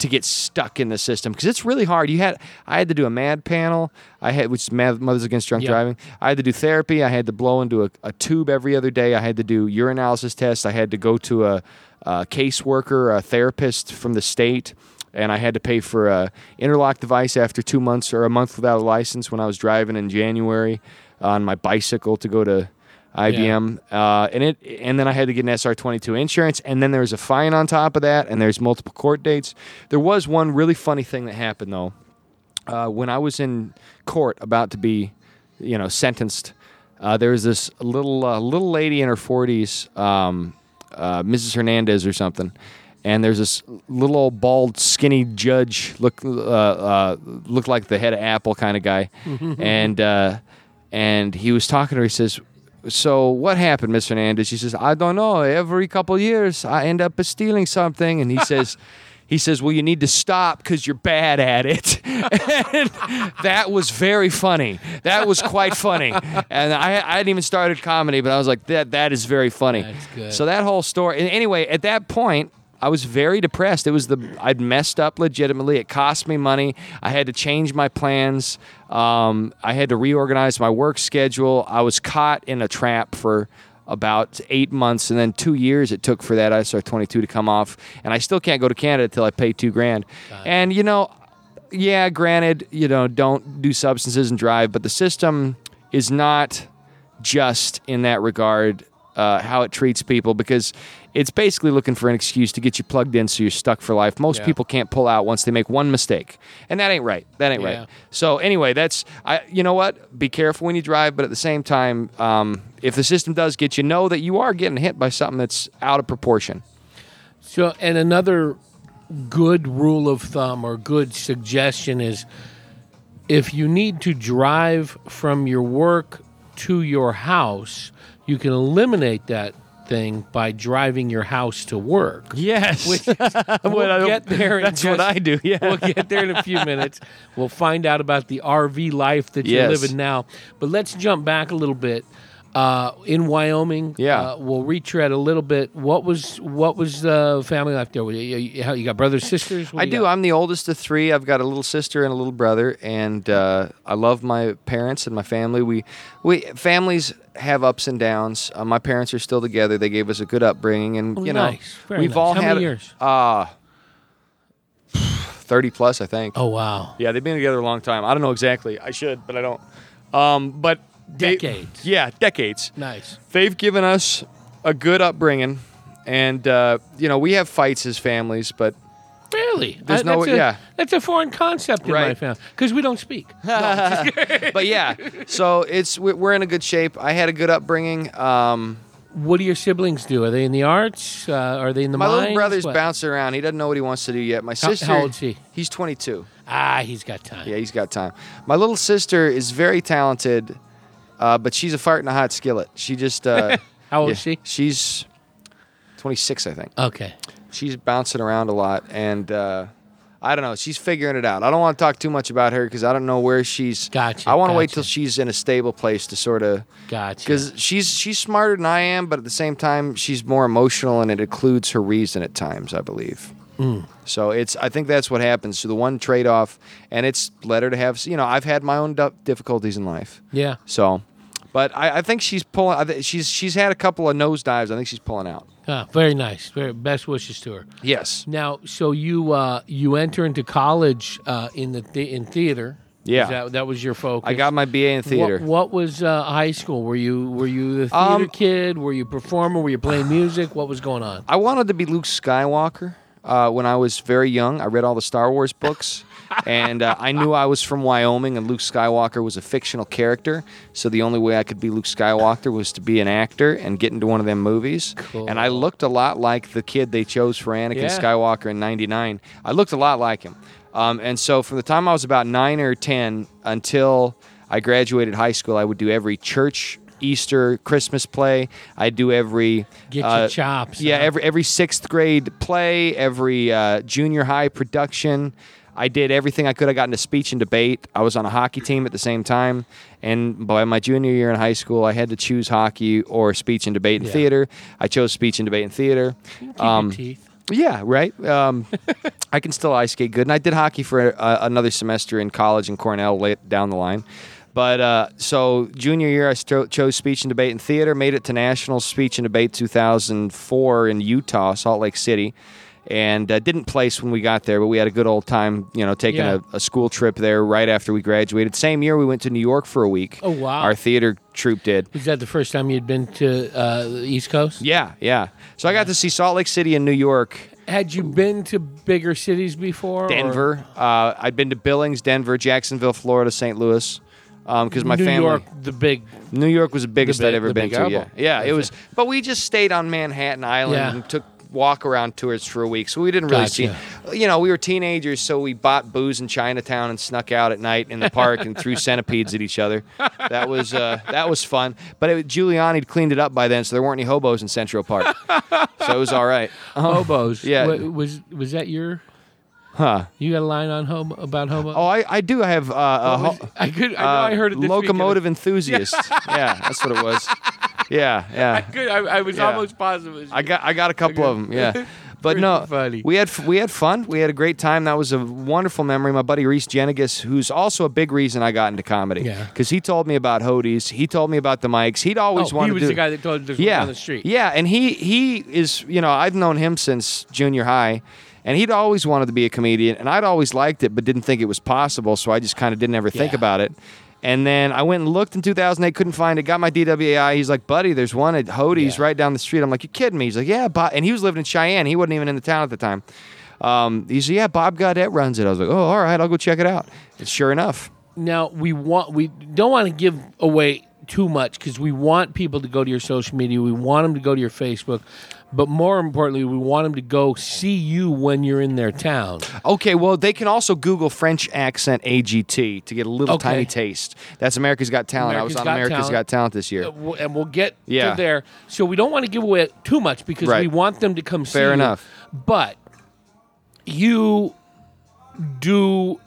to get stuck in the system because it's really hard. You had I had to do a MADD panel. I had which is Mad Mothers Against Drunk Yeah. Driving. I had to do therapy. I had to blow into a, a tube every other day. I had to do urinalysis tests. I had to go to a, a caseworker, a therapist from the state. And I had to pay for a interlock device after two months or a month without a license when I was driving in January on my bicycle to go to IBM, uh, and it, and then I had to get an SR22 insurance, and then there was a fine on top of that, and there's multiple court dates. There was one really funny thing that happened though, uh, when I was in court about to be, you know, sentenced. Uh, there was this little uh, little lady in her 40s, um, uh, Mrs. Hernandez or something, and there's this little old bald skinny judge look uh, uh, looked like the head of Apple kind of guy, (laughs) and uh, and he was talking to her. He says, "So what happened, Miss Hernandez?" She says, "I don't know. Every couple years, I end up stealing something." And he (laughs) says. He says, "Well, you need to stop because you're bad at it." (laughs) and that was very funny. That was quite funny. And I, I hadn't even started comedy, but I was like, "That that is very funny." That's good. So that whole story. And anyway, at that point, I was very depressed. It was the I'd messed up legitimately. It cost me money. I had to change my plans. Um, I had to reorganize my work schedule. I was caught in a trap for about eight months, and then two years it took for that ISR 22 to come off. And I still can't go to Canada until I pay two grand. And you know, yeah, granted, you know, don't do substances and drive, but the system is not just in that regard uh, how it treats people because it's basically looking for an excuse to get you plugged in so you're stuck for life. Most Yeah. people can't pull out once they make one mistake, and that ain't right. That ain't Yeah. right. So anyway, that's I. You know what? Be careful when you drive, but at the same time, um, if the system does get you, know that you are getting hit by something that's out of proportion. So, and another good rule of thumb or good suggestion is if you need to drive from your work to your house, you can eliminate that thing by driving your house to work. Yes, Which is, (laughs) we'll get there. in That's what I do. Yeah. we'll get there in a few minutes. We'll find out about the RV life that you're living now. But let's jump back a little bit. Uh, in Wyoming, Yeah. uh, we'll retread a little bit. What was what was the family life there? You, you, how- you got brothers, sisters? What I you do. got? I'm the oldest of three. I've got a little sister and a little brother, and uh, I love my parents and my family. We, we families have ups and downs. Uh, my parents are still together. They gave us a good upbringing, and Oh, you know, nice. Very we've nice. all How had many years? Uh, thirty plus, I think. Oh wow, Yeah, they've been together a long time. I don't know exactly. I should, but I don't. Um, but they- Decades. yeah, decades nice. they've given us a good upbringing, and uh, you know we have fights as families, but Really? There's Uh, no- that's a, yeah. That's a foreign concept in my family because we don't speak. (laughs) (laughs) but yeah, so it's we- we're in a good shape. I had a good upbringing. Um, What do your siblings do? Are they in the arts? Uh, are they in the my little brother's What? bouncing around. He doesn't know what he wants to do yet. My How- sister, how old's he? He's 22. Ah, he's got time. Yeah, he's got time. My little sister is very talented, uh, but she's a fart in a hot skillet. She just uh, (laughs) How old yeah, is she? She's 26, I think. Okay. she's bouncing around a lot and uh, i don't know she's figuring it out i don't want to talk too much about her because i don't know where she's Gotcha, i want to wait till she's in a stable place to sort of Gotcha. because she's she's smarter than i am but at the same time she's more emotional and it includes her reason at times i believe Mm. so it's i think that's what happens so the one trade-off and it's led her to have you know i've had my own difficulties in life yeah. so but I, I think she's pulling. I she's she's had a couple of nosedives. I think she's pulling out. Ah, very nice. Very best wishes to her. Yes. Now, so you uh, you enter into college uh, in the, the in theater. Yeah. That, that was your focus. I got my BA in theater. What, what was uh, high school? Were you were you the theater Um, kid? Were you a performer? Were you playing (sighs) music? What was going on? I wanted to be Luke Skywalker uh, when I was very young. I read all the Star Wars books, and uh, I knew I was from Wyoming, and Luke Skywalker was a fictional character. So the only way I could be Luke Skywalker was to be an actor and get into one of them movies. Cool. And I looked a lot like the kid they chose for Anakin Yeah. Skywalker in '99. I looked a lot like him. Um, and so from the time I was about nine or ten until I graduated high school, I would do every church. Easter, Christmas play. I do every Get uh, your chops. yeah, huh? every every sixth grade play, every uh, junior high production. I did everything I could. I got into speech and debate. I was on a hockey team at the same time, and by my junior year in high school, I had to choose hockey or speech and debate and Yeah. theater. I chose speech and debate and theater. Keep Um, your teeth. yeah, right. Um, (laughs) I can still ice skate good, and I did hockey for uh, another semester in college in Cornell late down the line. But uh, so junior year, I stro- chose speech and debate and theater. Made it to national speech and debate 2004 in Utah, Salt Lake City, and uh, didn't place when we got there. But we had a good old time, you know, taking Yeah. a, a school trip there right after we graduated. Same year, we went to New York for a week. Oh, wow. Our theater troupe did. Was that the first time you'd been to uh, the East Coast? Yeah, yeah. So I got to see Salt Lake City and New York Had you been to bigger cities before? Denver. Uh, I'd been to Billings, Denver, Jacksonville, Florida, St. Louis. Because my New family, New York, the big. New York was the biggest big- I'd ever been to. Apple. Yeah, yeah, it was. But we just stayed on Manhattan Island Yeah. and took walk around tours for a week, so we didn't really Gotcha. see. You know, we were teenagers, so we bought booze in Chinatown and snuck out at night in the park and threw centipedes at each other. That was uh, that was fun. But it, Giuliani cleaned it up by then, so there weren't any hobos in Central Park, so it was all right. (laughs) Hobos. Yeah. Wa- was was that your? Huh? You got a line on homo about homo? Oh, I, I do. I have uh, a I could. I know. uh, I heard it. Locomotive enthusiast. (laughs) yeah, that's what it was. Yeah, yeah. I, could, I, I was Yeah. almost positive. I got I got a couple of them. Yeah. (laughs) But Pretty no, funny. we had we had fun. We had a great time. That was a wonderful memory. My buddy Reese Jenigas, who's also a big reason I got into comedy, Yeah. because he told me about Hodi's. He told me about the mics. He'd always Oh, wanted he was to. the guy that told to yeah, down the street. yeah, and he he is you know I've known him since junior high. And he'd always wanted to be a comedian, and I'd always liked it, but didn't think it was possible. So I just kind of didn't ever think Yeah. about it. And then I went and looked in 2008, couldn't find it. Got my DWAI. He's like, buddy, there's one at Hodi's Yeah. right down the street. I'm like, you kidding me? He's like, yeah, Bob. And he was living in Cheyenne. He wasn't even in the town at the time. Um, he said, yeah, Bob Gaudette runs it. I was like, oh, all right, I'll go check it out. And sure enough, Now we want we don't want to give away too much because we want people to go to your social media. We want them to go to your Facebook, but more importantly, we want them to go see you when you're in their town. Okay, well, they can also Google French accent AGT to get a little Okay. tiny taste. That's America's Got Talent. I was on Got America's Talent. Got Talent this year. Uh, and we'll get Yeah. to there. So we don't want to give away too much because Right. we want them to come see Fair you. enough. But you do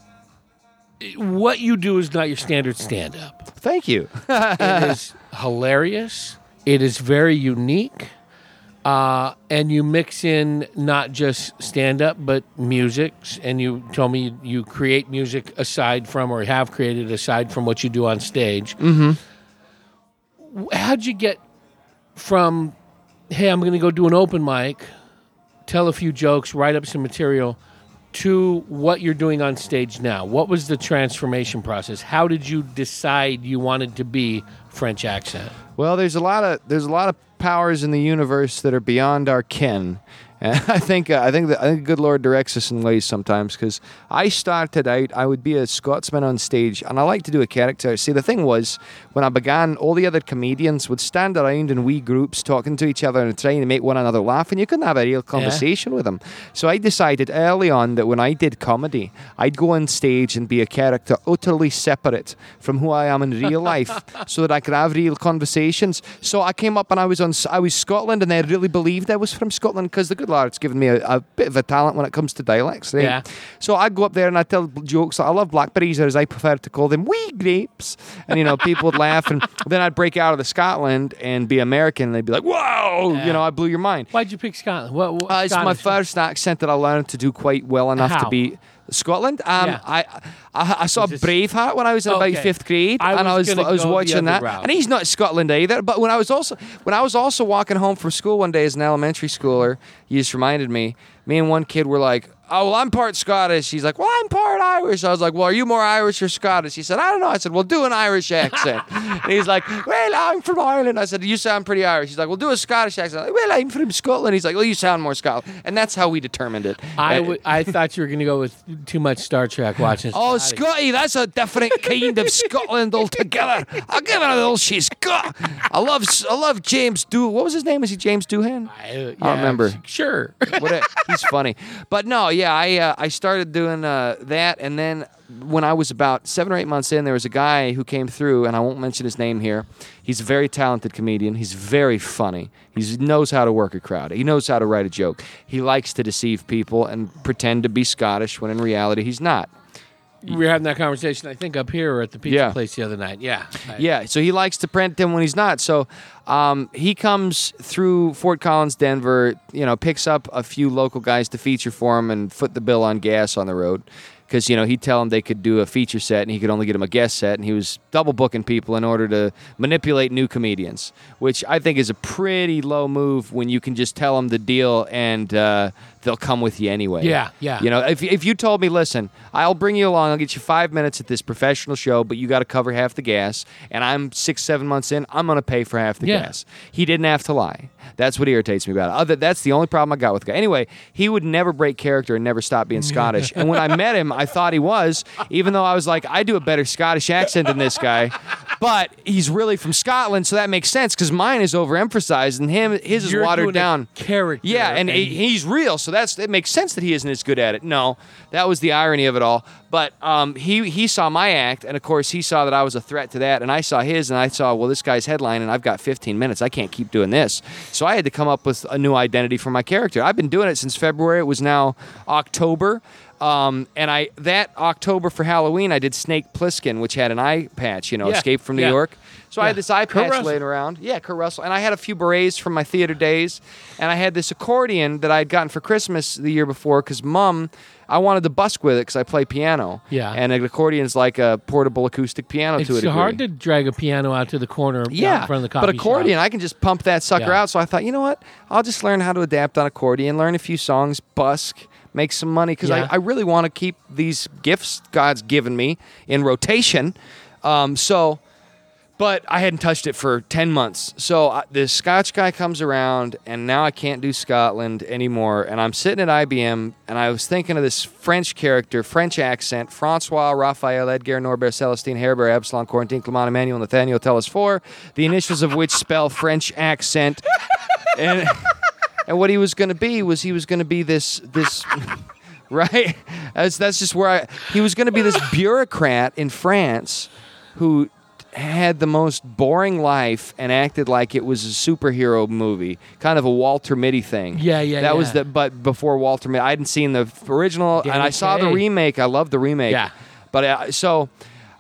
what you do is not your standard stand up. Thank you. it is (laughs) hilarious. It is very unique. Uh, and you mix in not just stand up, but music. And you told me you, create music aside from, or have created aside from what you do on stage. Mm-hmm. How'd you get from, hey, I'm going to go do an open mic, tell a few jokes, write up some material, to what you're doing on stage now? What was the transformation process? How did you decide you wanted to be French accent? Well, there's a lot of there's a lot of powers in the universe that are beyond our ken. And (laughs) I think uh, I think that I think the good Lord directs us in ways sometimes because I started out I would be a Scotsman on stage and I like to do a character. See, the thing was when I began, all the other comedians would stand around in wee groups talking to each other and trying to make one another laugh, and you couldn't have a real conversation with them. So I decided early on that when I did comedy, I'd go on stage and be a character utterly separate from who I am in real (laughs) life, so that I could have real conversations. So I came up and I was on I was Scotland, and they really believed I was from Scotland because the good Lord's given me a, a bit of a talent when it comes to dialects. Right? Yeah. So I'd go up there and I'd tell jokes. I love blackberries, or as I prefer to call them, wee grapes. And you know, people would laugh, and (laughs) then I'd break out of the Scotland and be American, and they'd be like, "Whoa!" Yeah. You know, I blew your mind. Why'd you pick Scotland? What, what Uh, it's my first accent that I learned to do quite well enough How? to be Scotland. Um, Yeah. I, I I saw this- Braveheart when I was in about fifth grade, I and I was was I was watching that, route. and he's not Scotland either. But when I was also when I was also walking home from school one day as an elementary schooler, you just reminded me. Me and one kid were like, "Oh, well, I'm part Scottish." He's like, "Well, I'm part Irish." I was like, "Well, are you more Irish or Scottish?" He said, "I don't know." I said, "Well, do an Irish accent." and (laughs) he's like, "Well, I'm from Ireland." I said, "You sound pretty Irish." He's like, "Well, do a Scottish accent." I'm like, well, I'm from Scotland. He's like, "Well, you sound more Scotland," and that's how we determined it. I Uh, I thought you were going to go with too much Star Trek watching. Oh, Scotty, that's a different kind of Scotland (laughs) altogether. I'll give her all she's got. I love, I love James Do. What was his name? Is he James Doohan? I, I remember. Sure. What a, he's funny, but no, yeah, yeah, I uh, I started doing uh, that, and then when I was about seven or eight months in, there was a guy who came through, and I won't mention his name here. He's a very talented comedian. He's very funny. He knows how to work a crowd. He knows how to write a joke. He likes to deceive people and pretend to be Scottish when in reality he's not. We were having that conversation, I think, up here at the pizza Yeah. place the other night. Yeah. I- Yeah, so he likes to print them when he's not. So um, he comes through Fort Collins, Denver, you know, picks up a few local guys to feature for him and foot the bill on gas on the road. Because, you know, he'd tell them they could do a feature set and he could only get them a guest set. And he was double booking people in order to manipulate new comedians, which I think is a pretty low move when you can just tell them the deal and uh, they'll come with you anyway. Yeah, yeah. You know, if, if you told me, listen, I'll bring you along, I'll get you five minutes at this professional show, but you got to cover half the gas, and I'm six, seven months in, I'm going to pay for half the Yeah. gas. He didn't have to lie. That's what irritates me about it. Other, that's the only problem I got with the guy. Anyway, he would never break character and never stop being (laughs) Scottish. and when I met him, I thought he was, even though I was like, I do a better Scottish accent than this guy. But he's really from Scotland, so that makes sense because mine is overemphasized and him his is You're watered doing a down. character, Yeah, and, and- he- he's real, so that's it makes sense that he isn't as good at it. No, that was the irony of it all. But um, he he saw my act, and of course he saw that I was a threat to that, and I saw his, and I saw well this guy's headline, and I've got 15 minutes. I can't keep doing this, so I had to come up with a new identity for my character. I've been doing it since February. It was now October. Um, and I that October for Halloween I did Snake Plissken, which had an eye patch, you know, Yeah, Escape from New yeah. York. So I had this eye Kurt patch Russell. laying around. Yeah, Kurt Russell. And I had a few berets from my theater days. And I had this accordion that I had gotten for Christmas the year before because mom, I wanted to busk with it because I play piano. Yeah. And an accordion's like a portable acoustic piano It's to a degree. hard to drag a piano out to the corner yeah, in front of the coffee but accordion, shop. I can just pump that sucker Yeah. out. So I thought, you know what? I'll just learn how to adapt on accordion, learn a few songs, busk, make some money because Yeah. I, I really want to keep these gifts God's given me in rotation. Um, so, but I hadn't touched it for 10 months. So uh, this Scotch guy comes around, and now I can't do Scotland anymore. And I'm sitting at IBM, and I was thinking of this French character, French accent Francois, Raphael, Edgar, Norbert, Celestine, Herbert, Epsilon, Corentin, Clement, Emmanuel, Nathaniel, Telesphore, the initials of which spell French accent. And. (laughs) And what he was going to be was he was going to be this this (laughs) right. That's that's just where I. He was going to be this bureaucrat in France who had the most boring life and acted like it was a superhero movie, kind of a Walter Mitty thing. Yeah, yeah, That was yeah. the but before Walter Mitty, I hadn't seen the original, and Danny I saw the remake. I love the remake. Yeah. But uh, so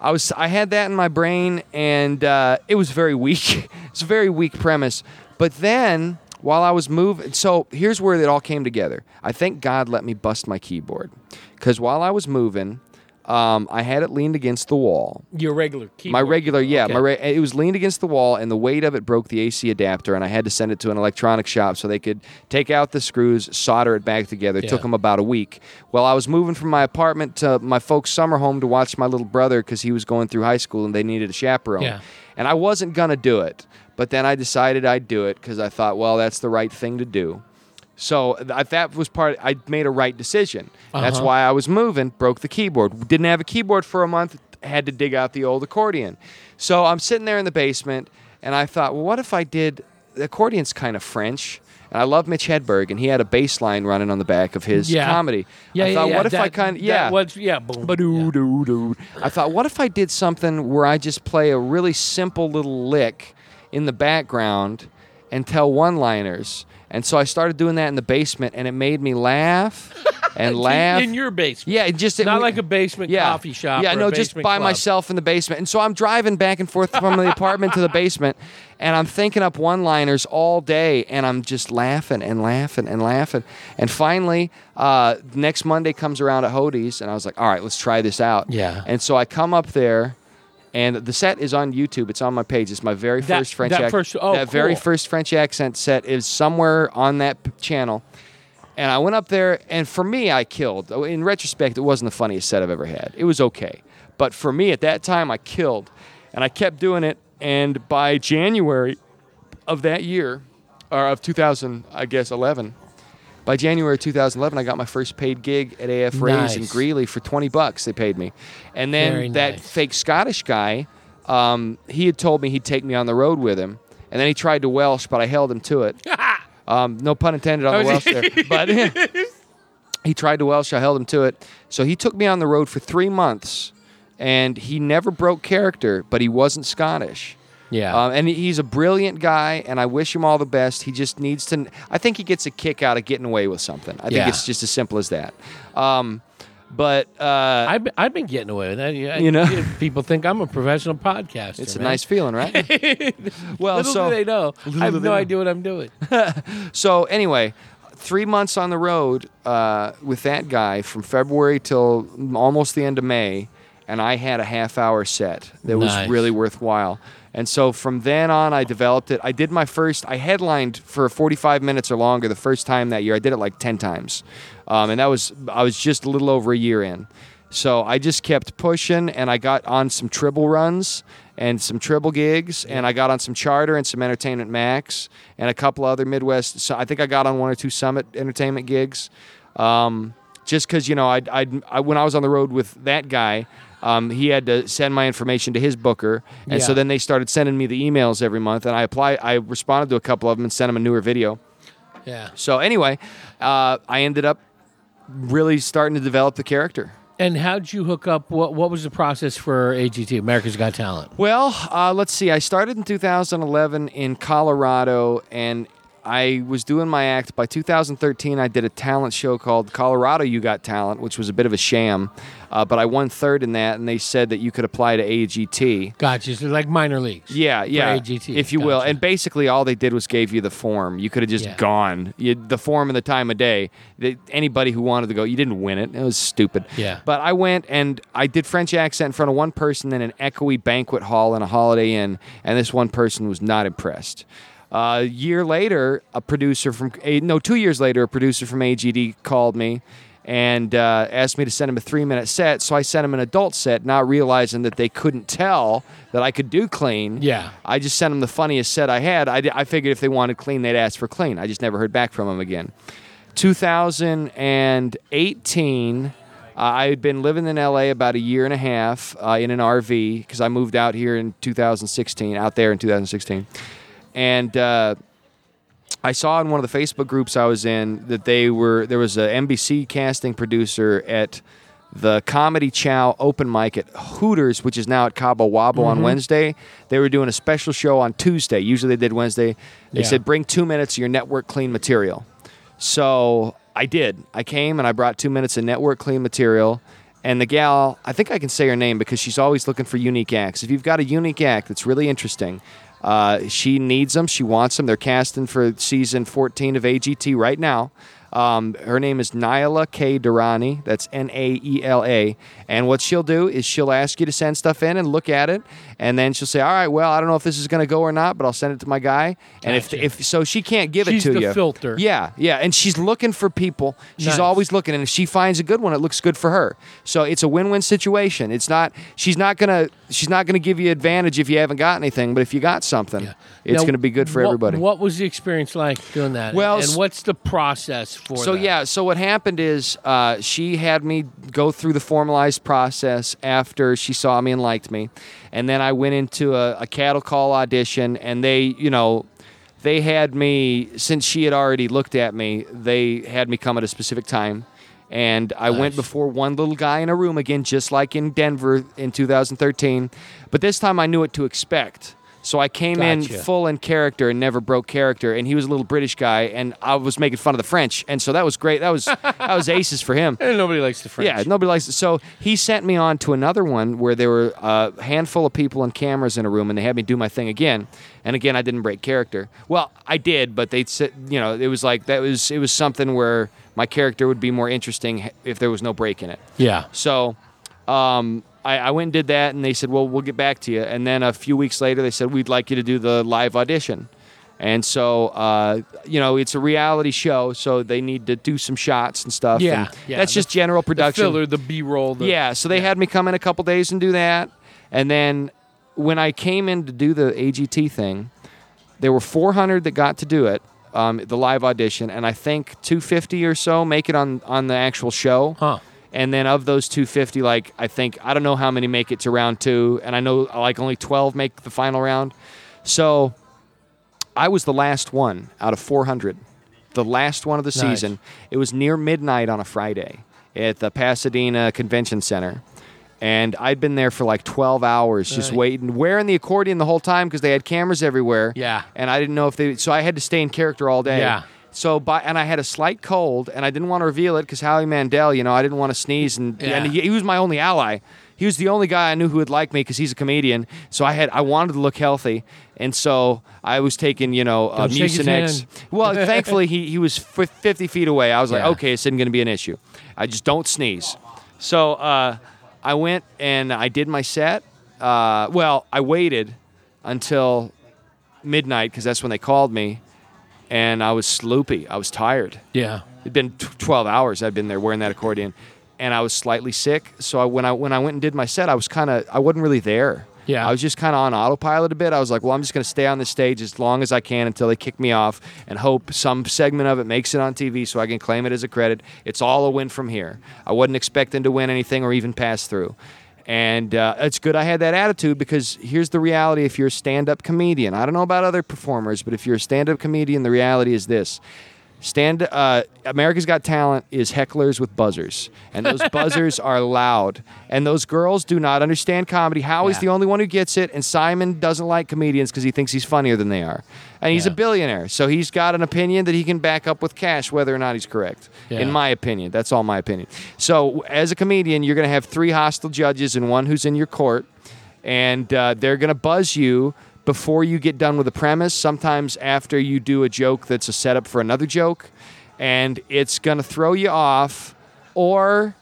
I was I had that in my brain, and uh, it was very weak. (laughs) it's a very weak premise. But then while I was moving, so here's where it all came together. I thank God let me bust my keyboard because while I was moving, um, I had it leaned against the wall. Your regular keyboard. My regular, yeah, Okay. my re- it was leaned against the wall, and the weight of it broke the AC adapter, and I had to send it to an electronic shop so they could take out the screws, solder it back together. It took them about a week. Well, I was moving from my apartment to my folks' summer home to watch my little brother because he was going through high school and they needed a chaperone. Yeah. And I wasn't gonna do it, but then I decided I'd do it because I thought, well, that's the right thing to do. So th- that was part. I made a right decision. That's Uh-huh. why I was moving. Broke the keyboard. Didn't have a keyboard for a month. Had to dig out the old accordion. So I'm sitting there in the basement, and I thought, well, what if I did? The accordion's kind of French, and I love Mitch Hedberg, and he had a bass line running on the back of his Yeah. comedy. Yeah, I yeah, thought, yeah. what if that, I kind that of yeah. was- yeah, boom. Ba-doo, doo, doo. I thought, what if I did something where I just play a really simple little lick in the background and tell one-liners? And so I started doing that in the basement, and it made me laugh (laughs) and laugh. in your basement. yeah, it just it, Not like a basement coffee shop. Yeah, no, just by club. myself in the basement. And so I'm driving back and forth from the (laughs) apartment to the basement, and I'm thinking up one-liners all day, and I'm just laughing and laughing and laughing. And finally, uh, next Monday comes around at Hodi's, and I was like, all right, let's try this out. Yeah. And so I come up there. And the set is on YouTube. It's on my page. It's my very That- first French that ac- first- oh, that very first French accent set is somewhere on that p- channel. And I went up there, and for me, I killed. Oh, In retrospect, it wasn't the funniest set I've ever had. It was okay. But for me, at that time, I killed. And I kept doing it. And by January of that year, or of 2000, I guess, 11, by January 2011, I got my first paid gig at AF Rays in Greeley for 20 bucks. They paid me. And then Very that nice. fake Scottish guy, um, he had told me he'd take me on the road with him. And then he tried to Welsh, but I held him to it. (laughs) Um, no pun intended on the Oh, Welsh there. But (laughs) (laughs) he tried to Welsh. I held him to it. So he took me on the road for three months, and he never broke character, but he wasn't Scottish. Yeah. Um, and he's a brilliant guy, and I wish him all the best. He just needs to. I think he gets a kick out of getting away with something. I think Yeah. it's just as simple as that. Um, but uh, I've been, I've been getting away with that. You You know? people think I'm a professional podcaster. it's a man. nice feeling, right? (laughs) well, Little so do they know. I have no know. idea what I'm doing. (laughs) So anyway, three months on the road uh, with that guy from February till almost the end of May, and I had a half hour set that was really worthwhile. And so from then on, I developed it. I did my first. I headlined for 45 minutes or longer the first time that year. I did it like 10 times, um, and that was I was just a little over a year in. So I just kept pushing, and I got on some tribble runs and some tribble gigs, and I got on some charter and some Entertainment Max and a couple other Midwest. So I think I got on one or two Summit Entertainment gigs, um, just because you know I, I, I when I was on the road with that guy. Um, he had to send my information to his booker, and so then they started sending me the emails every month, and I applied. I responded to a couple of them and sent them a newer video. Yeah. So anyway, uh, I ended up really starting to develop the character. And how'd you hook up? What What was the process for AGT, America's Got Talent? Well, uh, let's see. I started in 2011 in Colorado, and I was doing my act. By 2013, I did a talent show called Colorado You Got Talent, which was a bit of a sham, uh, but I won third in that, and they said that you could apply to AGT. Gotcha. So like minor leagues. Yeah, yeah, AGT, if you will. And basically, all they did was gave you the form. You could have just Yeah. gone. You, the form and the time of day. The, anybody who wanted to go, you didn't win it. It was stupid. Yeah. But I went and I did French accent in front of one person in an echoey banquet hall in a Holiday Inn, and this one person was not impressed. Uh, a year later, a producer from a, no, two years later, a producer from AGT called me and uh, asked me to send him a three-minute set. So I sent him an adult set, not realizing that they couldn't tell that I could do clean. Yeah. I just sent him the funniest set I had. I, I figured if they wanted clean, they'd ask for clean. I just never heard back from them again. 2018, uh, I had been living in LA about a year and a half uh, in an RV because I moved out here in 2016, out there in 2016. And uh, I saw in one of the Facebook groups I was in that they were there was a NBC casting producer at the Comedy Chow open mic at Hooters, which is now at Cabo Wabo on Wednesday. They were doing a special show on Tuesday. Usually they did Wednesday. They Yeah. said bring two minutes of your network clean material. So I did. I came and I brought two minutes of network clean material. And the gal, I think I can say her name because she's always looking for unique acts. If you've got a unique act that's really interesting, uh, she needs them. She wants them. They're casting for season 14 of AGT right now. Um, her name is Naela K. Durrani. That's N A E L A. And what she'll do is she'll ask you to send stuff in and look at it, and then she'll say, "All right, well, I don't know if this is going to go or not, but I'll send it to my guy." And if, Gotcha. if so, she can't give She's it to the you. filter. Yeah, yeah, and she's looking for people. She's Nice. always looking, and if she finds a good one, it looks good for her. So it's a win-win situation. It's not. She's not gonna. She's not gonna give you advantage if you haven't got anything, but if you got something, it's Now, gonna be good for what- everybody. What was the experience like doing that? Well, and s- what's the process for So that? yeah, so what happened is uh, she had me go through the formalized process after she saw me and liked me, and then I went into a, a cattle call audition, and they, you know, they had me since she had already looked at me. They had me come at a specific time. And I went before one little guy in a room again, just like in Denver in 2013. But this time I knew what to expect. So I came in full in character and never broke character. And he was a little British guy, and I was making fun of the French, and so that was great. That was (laughs) that was aces for him. And nobody likes the French. Yeah, nobody likes it. So he sent me on to another one where there were a handful of people and cameras in a room, and they had me do my thing again. And again, I didn't break character. Well, I did, but they said, you know, it was like that was it was something where my character would be more interesting if there was no break in it. Yeah. So um, I, I went and did that, and they said, "Well, we'll get back to you." And then a few weeks later, they said, "We'd like you to do the live audition." And so, uh, you know, it's a reality show, so they need to do some shots and stuff. Yeah, and yeah, That's the- just general The production. filler, the B-roll. The, Yeah, so they had me come in a couple days and do that. And then when I came in to do the AGT thing, there were 400 that got to do it, um, the live audition, and I think 250 or so make it on on the actual show. Huh. And then of those 250, like I think I don't know how many make it to round two, and I know like only 12 make the final round. So I was the last one out of 400 the last one of the Nice. season. It was near midnight on a Friday at the Pasadena Convention Center. And I'd been there for like 12 hours just Right. waiting, wearing the accordion the whole time because they had cameras everywhere. Yeah. And I didn't know if they, so I had to stay in character all day. Yeah. So, by, and I had a slight cold, and I didn't want to reveal it because Howie Mandel, you know, I didn't want to sneeze, and, Yeah. and he, he was my only ally. He was the only guy I knew who would like me because he's a comedian. So I had, I wanted to look healthy, and so I was taking, you know, uh, Don't shake his Mucinex. Well, (laughs) thankfully he he was f- 50 feet away. I was like, okay, this isn't going to be an issue. I just don't sneeze. So uh, I went and I did my set. Uh, well, I waited until midnight because that's when they called me, and I was sloopy. I was tired. Yeah. It'd been t- 12 hours I'd been there wearing that accordion, and I was slightly sick. So I, when I when I went and did my set, I was kind of I wasn't really there. Yeah. I was just kind of on autopilot a bit. I was like, well, I'm just going to stay on the stage as long as I can until they kick me off, and hope some segment of it makes it on TV so I can claim it as a credit. It's all a win from here. I wasn't expecting to win anything or even pass through. And uh, it's good I had that attitude because here's the reality if you're a stand up comedian. I don't know about other performers, but if you're a stand up comedian, the reality is this. Stand uh, America's Got Talent is hecklers with buzzers, and those (laughs) buzzers are loud. And those girls do not understand comedy. Howie's Yeah. the only one who gets it, and Simon doesn't like comedians because he thinks he's funnier than they are. And he's a billionaire, so he's got an opinion that he can back up with cash, whether or not he's correct. Yeah. In my opinion, that's all my opinion. So as a comedian, you're going to have three hostile judges and one who's in your court, and uh, they're going to buzz you before you get done with a premise. Sometimes after you do a joke that's a setup for another joke, and it's going to throw you off, or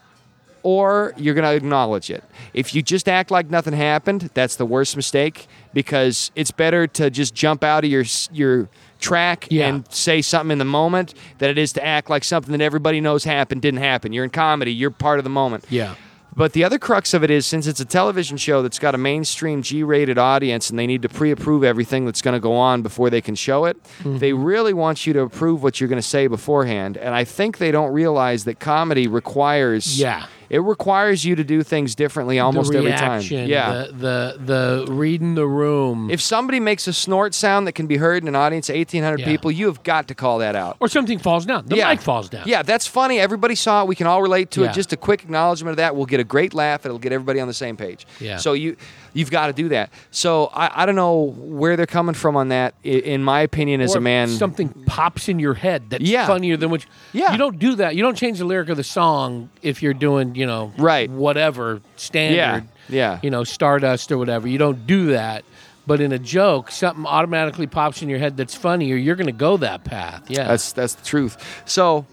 or you're going to acknowledge it. If you just act like nothing happened, that's the worst mistake because it's better to just jump out of your your track Yeah. and say something in the moment than it is to act like something that everybody knows happened didn't happen. You're in comedy, you're part of the moment. Yeah. But the other crux of it is since it's a television show that's got a mainstream G rated audience and they need to pre approve everything that's going to go on before they can show it, Mm-hmm. they really want you to approve what you're going to say beforehand. And I think they don't realize that comedy requires. Yeah. It requires you to do things differently almost every time. Yeah. The, the the reading the room. if somebody makes a snort sound that can be heard in an audience of 1,800 Yeah. people, you have got to call that out. or something falls down. The yeah. mic falls down. Yeah, that's funny. Everybody saw it. We can all relate to Yeah. it. Just a quick acknowledgement of that. We'll get a great laugh. It'll get everybody on the same page. Yeah. So you you've got to do that. So I, I don't know where they're coming from on that. I- In my opinion, as Or a man, something pops in your head that's Yeah. funnier than what. Yeah. You don't do that. You don't change the lyric of the song if you're doing, you know, Right. whatever standard. Yeah, yeah. You know, Stardust or whatever. You don't do that. But in a joke, something automatically pops in your head that's funny, or you're going to go that path. Yeah. That's that's the truth. So,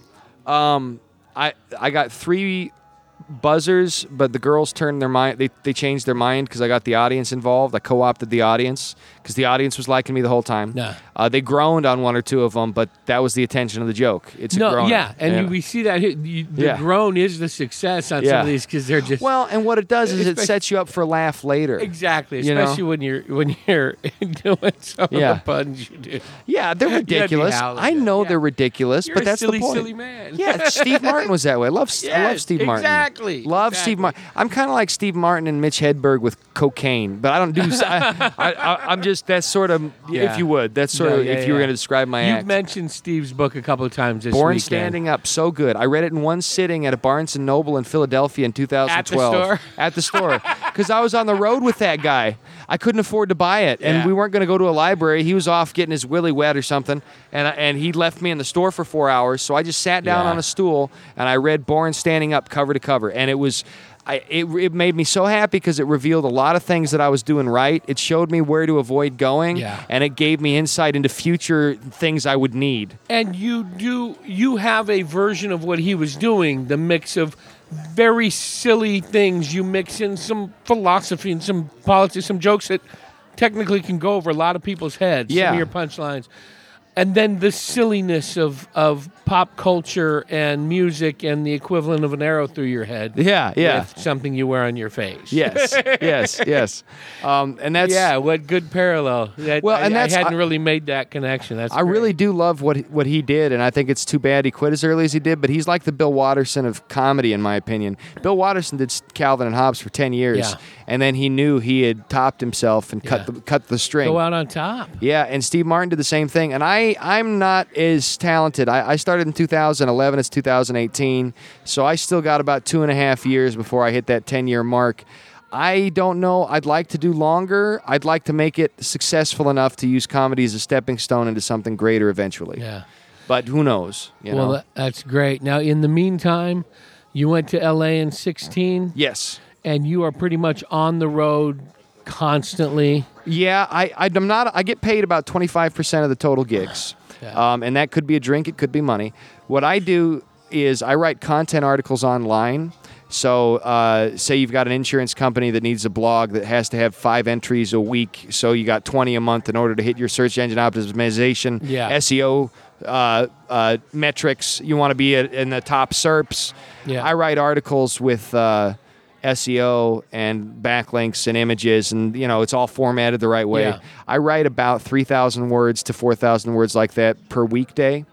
um, I I got three buzzers, but the girls turned their mind. They they changed their mind because I got the audience involved. I co-opted the audience because the audience was liking me the whole time. Yeah. Uh, they groaned on one or two of them, but that was the attention of the joke. It's a no, groaner. yeah, and You, we see that here- you, the Yeah. groan is the success on some of these because they're just well, and what it does is it sets you up for a laugh later. exactly, you know? especially when you're when you're (laughs) doing some Yeah. of the puns you do. Yeah, they're (laughs) ridiculous. I know yeah. they're ridiculous, You're but a that's silly, the point. silly man. Yeah, Steve Martin was that way. I love, I love (laughs) Yes, Steve Martin. Exactly, Love Steve. Martin. I'm kind of like Steve Martin and Mitch Hedberg with cocaine, but I don't do. (laughs) I, I, I, I'm just that's sort of, Yeah. if you would, that's sort No, of yeah, if you were going to describe my You've act. mentioned Steve's book a couple of times this Born weekend. Standing Up, so good. I read it in one sitting at a Barnes and Noble in Philadelphia in 2012. store? At the store, because I was on the road with that guy. I couldn't afford to buy it, and Yeah. we weren't going to go to a library. He was off getting his willy wet or something, and I- and he left me in the store for four hours. So I just sat down Yeah. on a stool and I read Born Standing Up cover to cover, and it was. I, it, it made me so happy because it revealed a lot of things that I was doing right. It showed me where to avoid going, Yeah. and it gave me insight into future things I would need. And you do you have a version of what he was doing, the mix of very silly things. You mix in some philosophy and some politics, some jokes that technically can go over a lot of people's heads. Some Yeah. of your punchlines. And then the silliness of, of pop culture and music and the equivalent of an arrow through your head. Yeah, yeah. With something you wear on your face. Yes, yes, (laughs) yes. Um, and that's yeah, what good parallel. That, Well, I, and that's- I hadn't I- really made that connection. That's I really do love what what he did, and I think it's too bad he quit as early as he did. But he's like the Bill Watterson of comedy, in my opinion. Bill Watterson did Calvin and Hobbes for ten years, Yeah. and then he knew he had topped himself and cut the cut the string. go out on top. Yeah, and Steve Martin did the same thing. And I I I'm not as talented. I, I started in 2011. It's 2018, so I still got about two and a half years before I hit that 10 year mark. I don't know. I'd like to do longer. I'd like to make it successful enough to use comedy as a stepping stone into something greater eventually. Yeah. But who knows? You Well, know. that's great. Now, in the meantime, you went to LA in 16, yes. and you are pretty much on the road constantly. Yeah, I, I I'm not. I get paid about 25 percent of the total gigs, (sighs) Yeah. um, and that could be a drink. It could be money. What I do is I write content articles online. So, uh, say you've got an insurance company that needs a blog that has to have five entries a week. So you got 20 a month in order to hit your search engine optimization, Yeah. SEO uh, uh, metrics. You want to be in the top SERPs. Yeah. I write articles with uh, SEO and backlinks and images, and you know it's all formatted the right way. Yeah. I write about three thousand words to four thousand words like that per weekday,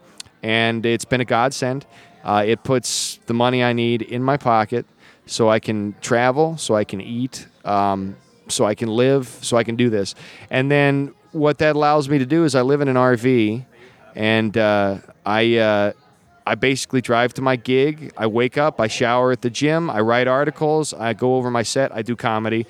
and it's been a godsend. Uh, it puts the money I need in my pocket, so I can travel, so I can eat, um, so I can live, so I can do this. And then what that allows me to do is I live in an RV, and uh, I. Uh, I basically drive to my gig. I wake up, I shower at the gym, I write articles, I go over my set, I do comedy,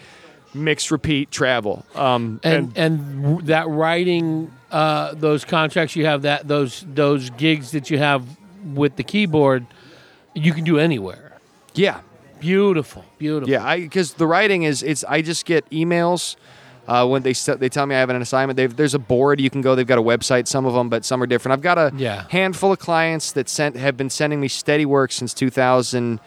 mix, repeat, travel. Um, And and, w that writing uh, those contracts you have that those those gigs that you have with the keyboard, you can do anywhere. yeah, Beautiful, beautiful. yeah. I because the writing is it's I just get emails. Uh, when they they tell me I have an assignment, they've, there's a board you can go. They've got a website, some of them, but some are different. I've got a Yeah. handful of clients that sent have been sending me steady work since 2016,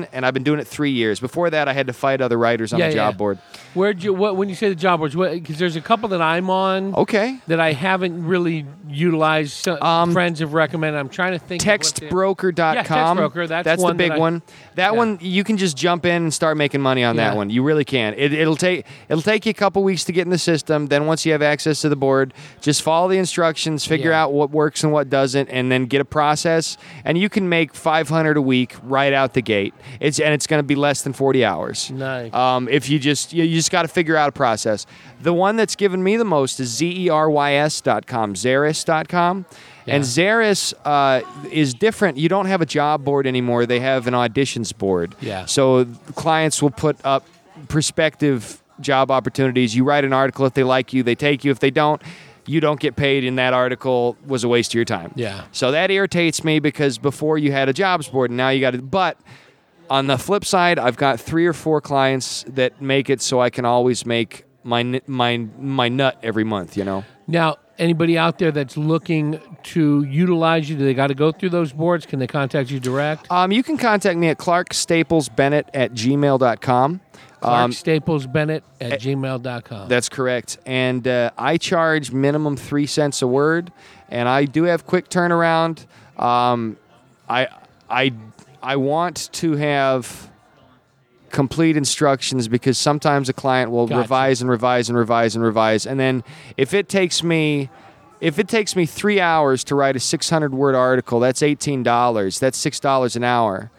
Very and I've been doing it three years. Before that, I had to fight other writers on Yeah, the job yeah. board. Where'd you what when you say the job boards? Because there's a couple that I'm on Okay, that I haven't really utilized. So, Um, friends have recommended. I'm trying to think. of what they- textbroker.com. Yeah, Textbroker, that's the one big that I- one. That one you can just jump in and start making money on that one. You really can. It, it'll take it'll take you a couple weeks to get in the system. Then once you have access to the board, just follow the instructions, figure Yeah. out what works and what doesn't, and then get a process. And you can make 500 a week right out the gate. It's and it's going to be less than 40 hours. Nice. Um, if you just you, you just got to figure out a process. The one that's given me the most is zerys.com, Zeris.com. And Yeah. Zerys uh, is different. You don't have a job board anymore. They have an auditions board. Yeah. So clients will put up prospective job opportunities. You write an article. If they like you, they take you. If they don't, you don't get paid. And that article was a waste of your time. Yeah. So that irritates me because before you had a jobs board, and now you got it. But on the flip side, I've got three or four clients that make it so I can always make my my my nut every month. You know. Now, anybody out there that's looking to utilize you, do they got to go through those boards? Can they contact you direct? Um, you can contact me at clarkstaplesbennett at gmail.com. Clark Um, Staples Bennett at gmail.com. that's correct. And uh, I charge minimum three cents a word, and I do have quick turnaround. Um, I I I want to have complete instructions because sometimes a client will Gotcha. revise and revise and revise and revise, and then if it takes me if it takes me three hours to write a 600 word article, that's $18. That's $6 an hour.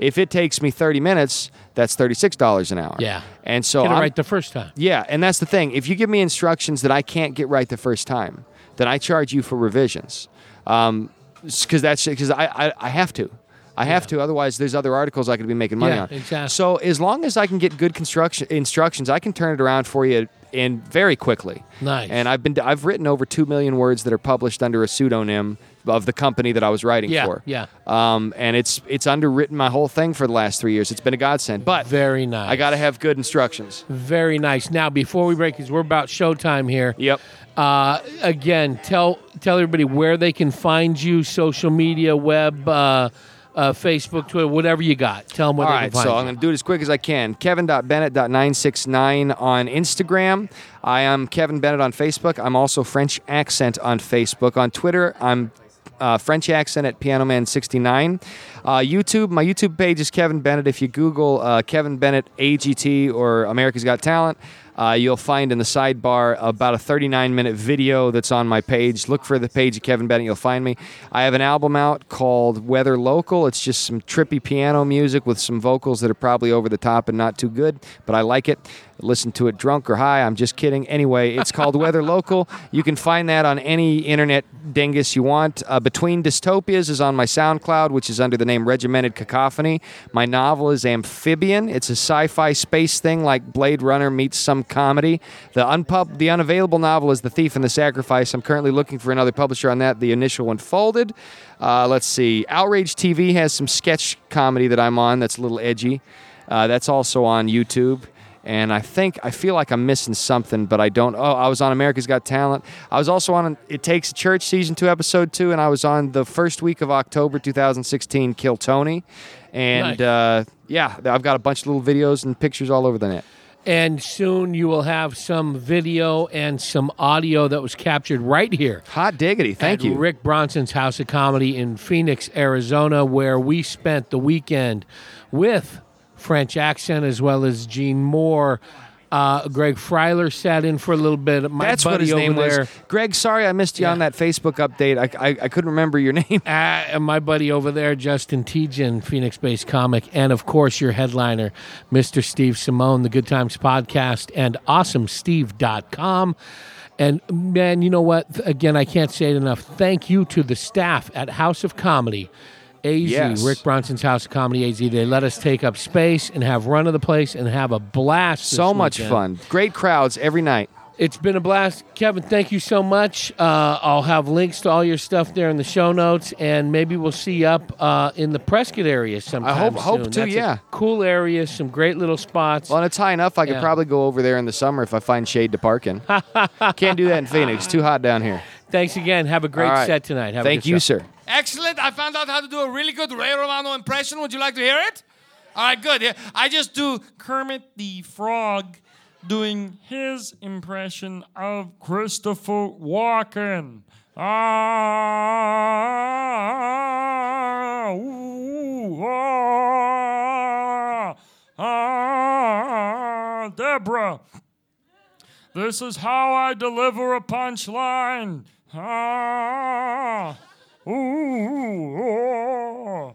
If it takes me 30 minutes, that's $36 an hour. Yeah. And so Get it I'm- right the first time. yeah, and that's the thing. If you give me instructions that I can't get right the first time, then I charge you for revisions. Um, because that's because I, I I have to. I have to. Otherwise, there's other articles I could be making money Yeah, on. exactly. So as long as I can get good construction instructions, I can turn it around for you in very quickly. Nice. And I've been I've written over two million words that are published under a pseudonym of the company that I was writing Yeah, for. yeah. Um, and it's it's underwritten my whole thing for the last three years. It's been a godsend. But Very nice. I got to have good instructions. Very nice. Now, before we break, because we're about showtime here. Yep. Uh, again, tell tell everybody where they can find you, social media, web, uh, uh, Facebook, Twitter, whatever you got. Tell them where All they right, can find so you. I'm going to do it as quick as I can. Kevin.Bennett.969 on Instagram. I am Kevin Bennett on Facebook. I'm also French Accent on Facebook. On Twitter, I'm uh, French Accent at PianoMan69. Uh, YouTube, my YouTube page is Kevin Bennett. If you Google uh, Kevin Bennett AGT or America's Got Talent, Uh, you'll find in the sidebar about a 39 minute video that's on my page. Look for the page of Kevin Bennett, you'll find me. I have an album out called Weather Local. It's just some trippy piano music with some vocals that are probably over the top and not too good, but I like it. Listen to it drunk or high. I'm just kidding. Anyway, it's called Weather Local. You can find that on any internet dingus you want. Uh, Between Dystopias is on my SoundCloud, which is under the name Regimented Cacophony. My novel is Amphibian. It's a sci-fi space thing like Blade Runner meets some comedy. The unpub- the unavailable novel is The Thief and the Sacrifice. I'm currently looking for another publisher on that. The initial one folded. Uh, let's see. Outrage TV has some sketch comedy that I'm on that's a little edgy. Uh, that's also on YouTube. And I think I feel like I'm missing something, but I don't. Oh, I was on America's Got Talent. I was also on It Takes a Church season two, episode two, and I was on the first week of October 2016, Kill Tony. And Nice. uh, yeah, I've got a bunch of little videos and pictures all over the net. And soon you will have some video and some audio that was captured right here. Hot diggity. Thank at you. Rick Bronson's House of Comedy in Phoenix, Arizona, where we spent the weekend with French accent as well as Gene Moore. Uh, Greg Freiler sat in for a little bit. My That's buddy what his name there, was. Greg, sorry I missed you on that Facebook update. I, I, I couldn't remember your (laughs) name. Uh, and my buddy over there, Justin Tejan, Phoenix based comic, and of course your headliner, Mr. Steve Simone, the Good Times Podcast, and AwesomeSteve.com. And man, you know what? Again, I can't say it enough. Thank you to the staff at House of Comedy. AZ, Yes. Rick Bronson's House of Comedy AZ. They let us take up space and have run of the place and have a blast. So much weekend. fun. Great crowds every night. It's been a blast. Kevin, thank you so much. Uh, I'll have links to all your stuff there in the show notes, and maybe we'll see you up uh, in the Prescott area sometime. hope- hope soon. to, That's yeah. cool area, some great little spots. Well, and it's high enough. I could probably go over there in the summer if I find shade to park in. (laughs) Can't do that in Phoenix. Too hot down here. Thanks again. Have a great right. set tonight. Have a Thank you, show. sir. Excellent. I found out how to do a really good Ray Romano impression. Would you like to hear it? All right, good. I just do Kermit the Frog doing his impression of Christopher Walken. Ah, ooh, ah, ah, Deborah. This is how I deliver a punchline. Ah, ooh, oh,